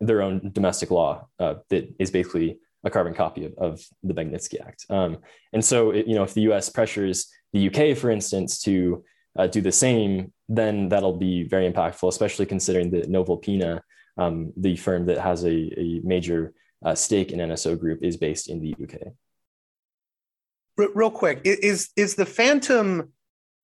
their own domestic law uh, that is basically a carbon copy of, of the Magnitsky Act. Um, and so, it, you know, if the U.S. pressures the UK, for instance, to uh, do the same, then that'll be very impactful, especially considering that Novalpina um, the firm that has a, a major uh, stake in NSO Group is based in the UK. Real quick, is is the Phantom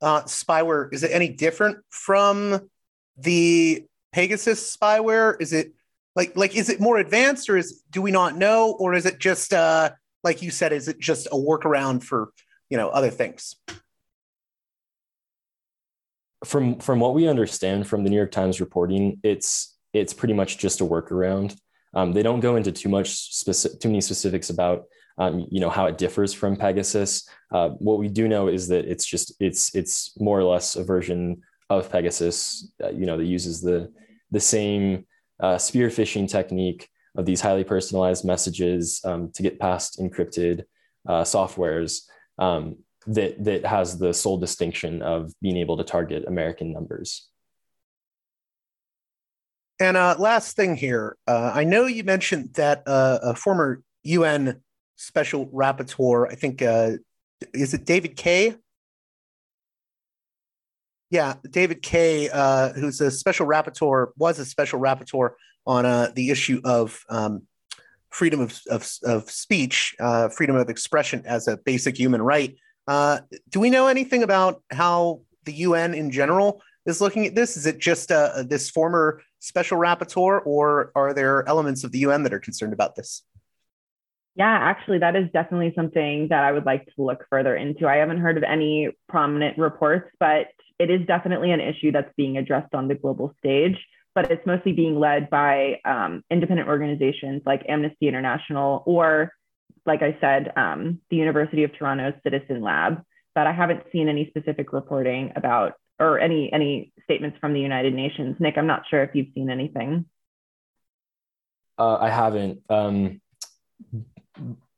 uh, spyware is it any different from the Pegasus spyware? Is it like like is it more advanced, or is do we not know, or is it just uh, like you said, is it just a workaround for you know other things? From from what we understand from the New York Times reporting, it's it's pretty much just a workaround. Um, they don't go into too much specific, too many specifics about um, you know how it differs from Pegasus. Uh, what we do know is that it's just it's it's more or less a version of Pegasus. Uh, you know that uses the the same uh, spear phishing technique of these highly personalized messages um, to get past encrypted uh, softwares um, that that has the sole distinction of being able to target American numbers. And uh, last thing here, uh, I know you mentioned that uh, a former UN special rapporteur, I think, uh, is it David Kaye? Yeah, David Kaye, uh, who's a special rapporteur, was a special rapporteur on uh, the issue of um, freedom of, of, of speech, freedom of expression as a basic human right. do we know anything about how the UN in general is looking at this? Is it just this former special rapporteur, or are there elements of the UN that are concerned about this? Yeah, actually, that is definitely something that I would like to look further into. I haven't heard of any prominent reports, but it is definitely an issue that's being addressed on the global stage. But it's mostly being led by um, independent organizations like Amnesty International or, like I said, um, the University of Toronto's Citizen Lab. But I haven't seen any specific reporting about or any any statements from the United Nations. Nick, I'm not sure if you've seen anything. Uh, I haven't. Um,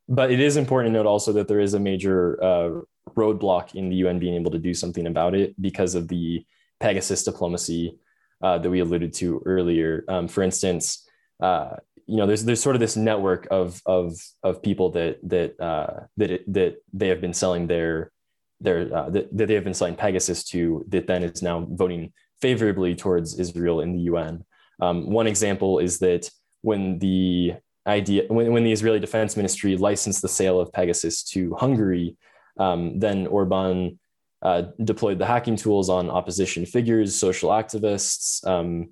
but it is important to note also that there is a major uh, roadblock in the UN being able to do something about it because of the Pegasus diplomacy uh, that we alluded to earlier. Um, for instance, uh, you know, there's there's sort of this network of of of people that that uh, that it, that they have been selling their their uh, that, that they have been selling Pegasus to that then is now voting favorably towards Israel in the UN. Um, one example is that when the idea when, when the Israeli Defense Ministry licensed the sale of Pegasus to Hungary, um, then Orban uh, deployed the hacking tools on opposition figures, social activists. Um,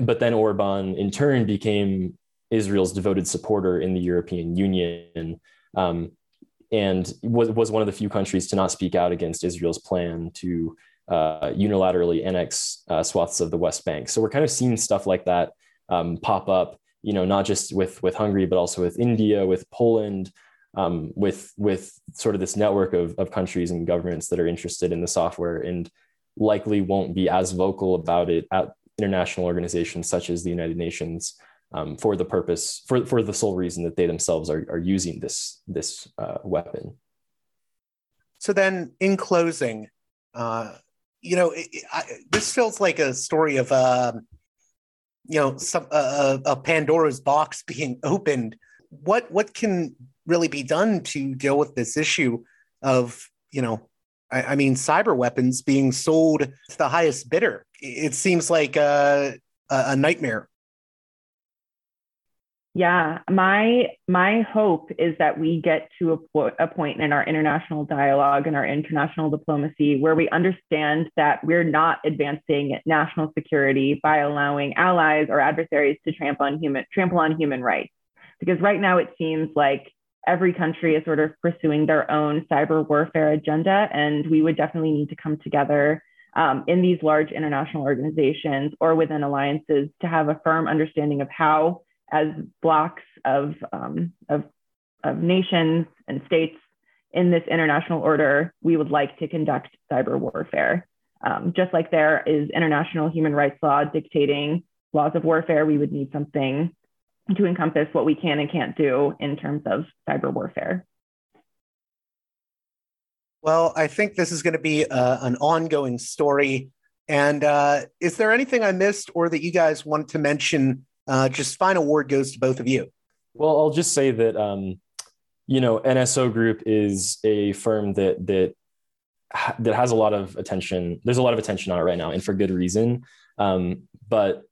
but then Orban, in turn, became Israel's devoted supporter in the European Union um, and was, was one of the few countries to not speak out against Israel's plan to uh, unilaterally annex uh, swaths of the West Bank. So we're kind of seeing stuff like that um, pop up you know, not just with with Hungary, but also with India, with Poland, um, with with sort of this network of, of countries and governments that are interested in the software and likely won't be as vocal about it at international organizations such as the United Nations um, for the purpose for, for the sole reason that they themselves are, are using this this uh, weapon. So then, in closing, uh, you know, it, I, this feels like a story of. Uh, you know some uh, a Pandora's box being opened. What what can really be done to deal with this issue of you know I, I mean cyber weapons being sold to the highest bidder? It seems like a, a nightmare yeah, my my hope is that we get to a, po- a point in our international dialogue and our international diplomacy where we understand that we're not advancing national security by allowing allies or adversaries to trample on human trample on human rights. Because right now it seems like every country is sort of pursuing their own cyber warfare agenda, and we would definitely need to come together um, in these large international organizations or within alliances to have a firm understanding of how as blocks of, um, of, of nations and states in this international order, we would like to conduct cyber warfare. Um, just like there is international human rights law dictating laws of warfare, we would need something to encompass what we can and can't do in terms of cyber warfare. Well, I think this is going to be uh, an ongoing story. And uh, is there anything I missed or that you guys want to mention uh, just final word goes to both of you. Well, I'll just say that um, you know NSO Group is a firm that that that has a lot of attention. There's a lot of attention on it right now, and for good reason. Um, but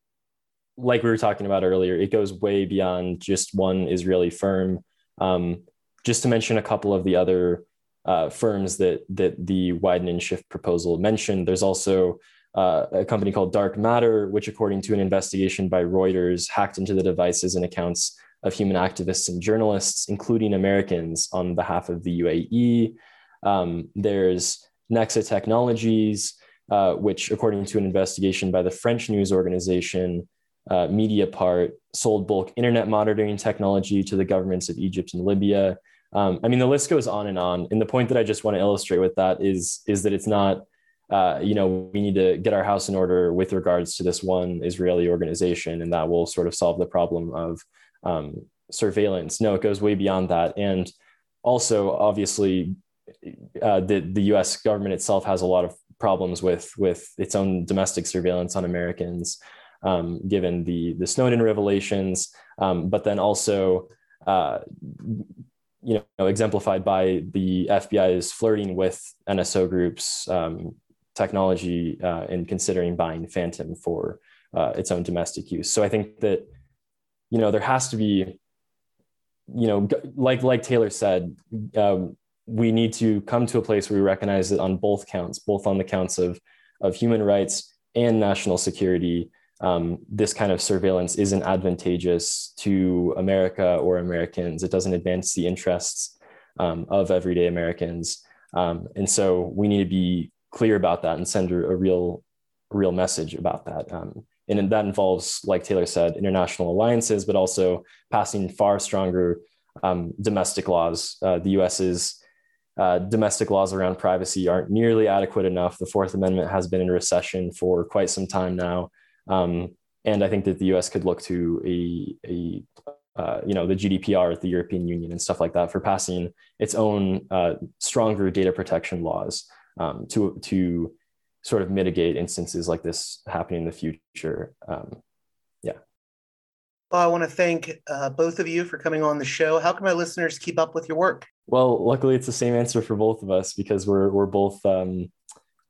like we were talking about earlier, it goes way beyond just one Israeli firm. Um, just to mention a couple of the other uh, firms that that the Wyden and Schiff proposal mentioned, there's also uh, a company called Dark Matter, which, according to an investigation by Reuters, hacked into the devices and accounts of human activists and journalists, including Americans, on behalf of the UAE. Um, there's Nexa Technologies, uh, which, according to an investigation by the French news organization uh, Mediapart, sold bulk internet monitoring technology to the governments of Egypt and Libya. Um, I mean, the list goes on and on. And the point that I just want to illustrate with that is, is that it's not uh, you know, we need to get our house in order with regards to this one Israeli organization, and that will sort of solve the problem of um, surveillance. No, it goes way beyond that. And also, obviously, uh, the the U.S. government itself has a lot of problems with with its own domestic surveillance on Americans, um, given the the Snowden revelations, um, but then also. Uh, you know, exemplified by the FBI's flirting with NSO groups, um, technology uh, and considering buying Phantom for uh, its own domestic use. So I think that you know there has to be, you know, like like Taylor said, um, we need to come to a place where we recognize that on both counts, both on the counts of of human rights and national security, um, this kind of surveillance isn't advantageous to America or Americans. It doesn't advance the interests um, of everyday Americans. Um, and so we need to be clear about that and send a, real, real message about that. Um, and that involves, like Taylor said, international alliances, but also passing far stronger um, domestic laws. Uh, the US's uh, domestic laws around privacy aren't nearly adequate enough. The Fourth Amendment has been in recession for quite some time now. Um, and I think that the U.S. could look to a, a uh, you know, the GDPR at the European Union and stuff like that for passing its own uh, stronger data protection laws um, to to sort of mitigate instances like this happening in the future. Um, yeah. Well, I want to thank uh, both of you for coming on the show. How can my listeners keep up with your work? Well, luckily, it's the same answer for both of us because we're we're both um,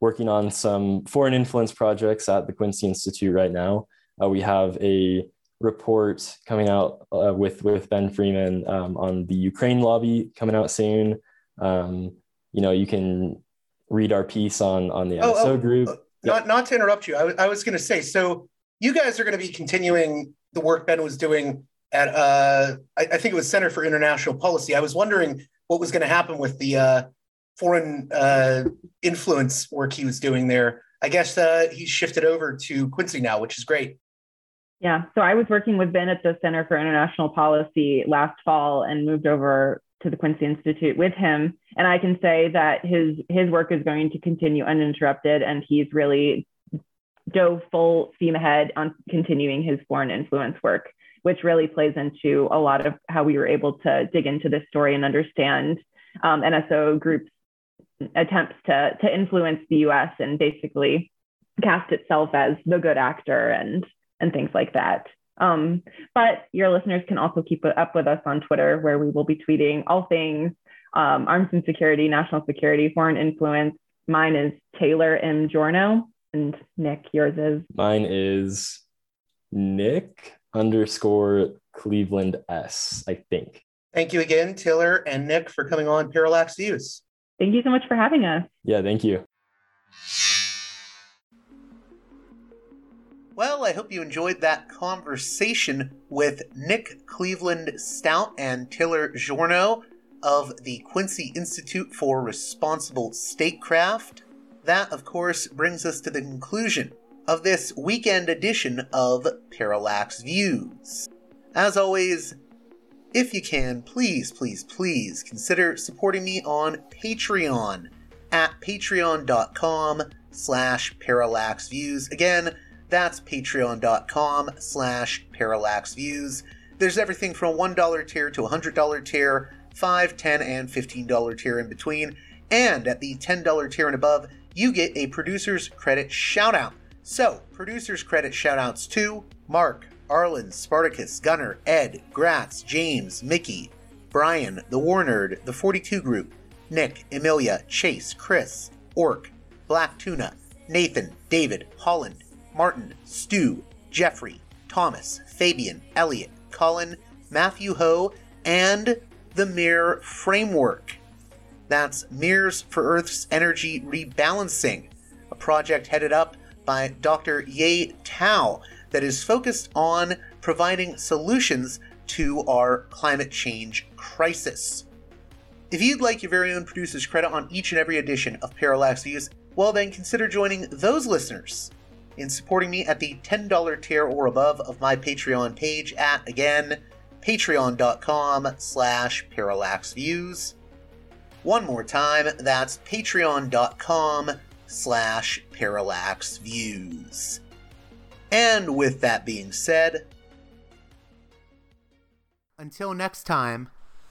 working on some foreign influence projects at the Quincy Institute right now. Uh, we have a report coming out uh, with with Ben Freeman um, on the Ukraine lobby coming out soon. Um, you know, you can read our piece on on the NSO oh, oh, group. Uh, not not to interrupt you, I, w- I was going to say. So you guys are going to be continuing the work Ben was doing at uh, I, I, think it was Center for International Policy. I was wondering what was going to happen with the uh, foreign uh, influence work he was doing there. I guess uh, he's shifted over to Quincy now, which is great. Yeah. So I was working with Ben at the Center for International Policy last fall and moved over to the Quincy Institute with him. And I can say that his his work is going to continue uninterrupted and he's really dove full steam ahead on continuing his foreign influence work, which really plays into a lot of how we were able to dig into this story and understand um, NSO groups attempts to to influence the US and basically cast itself as the good actor and and things like that. Um, but your listeners can also keep up with us on Twitter, where we will be tweeting all things um, arms and security, national security, foreign influence. Mine is Taylor M. Giorno, and Nick, yours is. Mine is Nick underscore Cleveland S, I think. Thank you again, Taylor and Nick, for coming on Parallax Views. Thank you so much for having us. Yeah, thank you. Well, I hope you enjoyed that conversation with Nick Cleveland Stout and Taylor Giorno of the Quincy Institute for Responsible Statecraft. That, of course, brings us to the conclusion of this weekend edition of Parallax Views. As always, if you can, please, please, please consider supporting me on Patreon at patreon.com slash parallaxviews. Again, that's patreon.com slash parallaxviews. There's everything from $1 tier to $100 tier, $5, $10, and $15 tier in between. And at the $10 tier and above, you get a producer's credit shout out. So, producer's credit shout outs to Mark, Arlen, Spartacus, Gunner, Ed, Gratz, James, Mickey, Brian, The War Nerd, The 42 Group, Nick, Emilia, Chase, Chris, Orc, Black Tuna, Nathan, David, Holland, Martin, Stu, Jeffrey, Thomas, Fabian, Elliot, Colin, Matthew Ho, and the Mirror Framework. That's Mirrors for Earth's Energy Rebalancing, a project headed up by Dr. Ye Tao that is focused on providing solutions to our climate change crisis. If you'd like your very own producer's credit on each and every edition of Parallax Views, well then consider joining those listeners in supporting me at the $10 tier or above of my Patreon page at, again, patreon.com slash parallaxviews. One more time, that's patreon.com slash parallaxviews. And with that being said, until next time,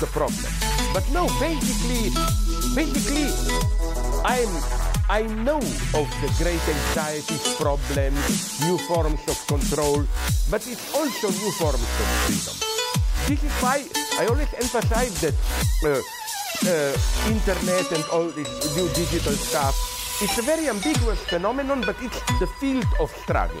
the problem. But no, basically, basically, I'm I know of the great anxieties, problems, new forms of control, but it's also new forms of freedom. This is why I always emphasize that uh, uh, internet and all this new digital stuff, it's a very ambiguous phenomenon, but it's the field of struggle.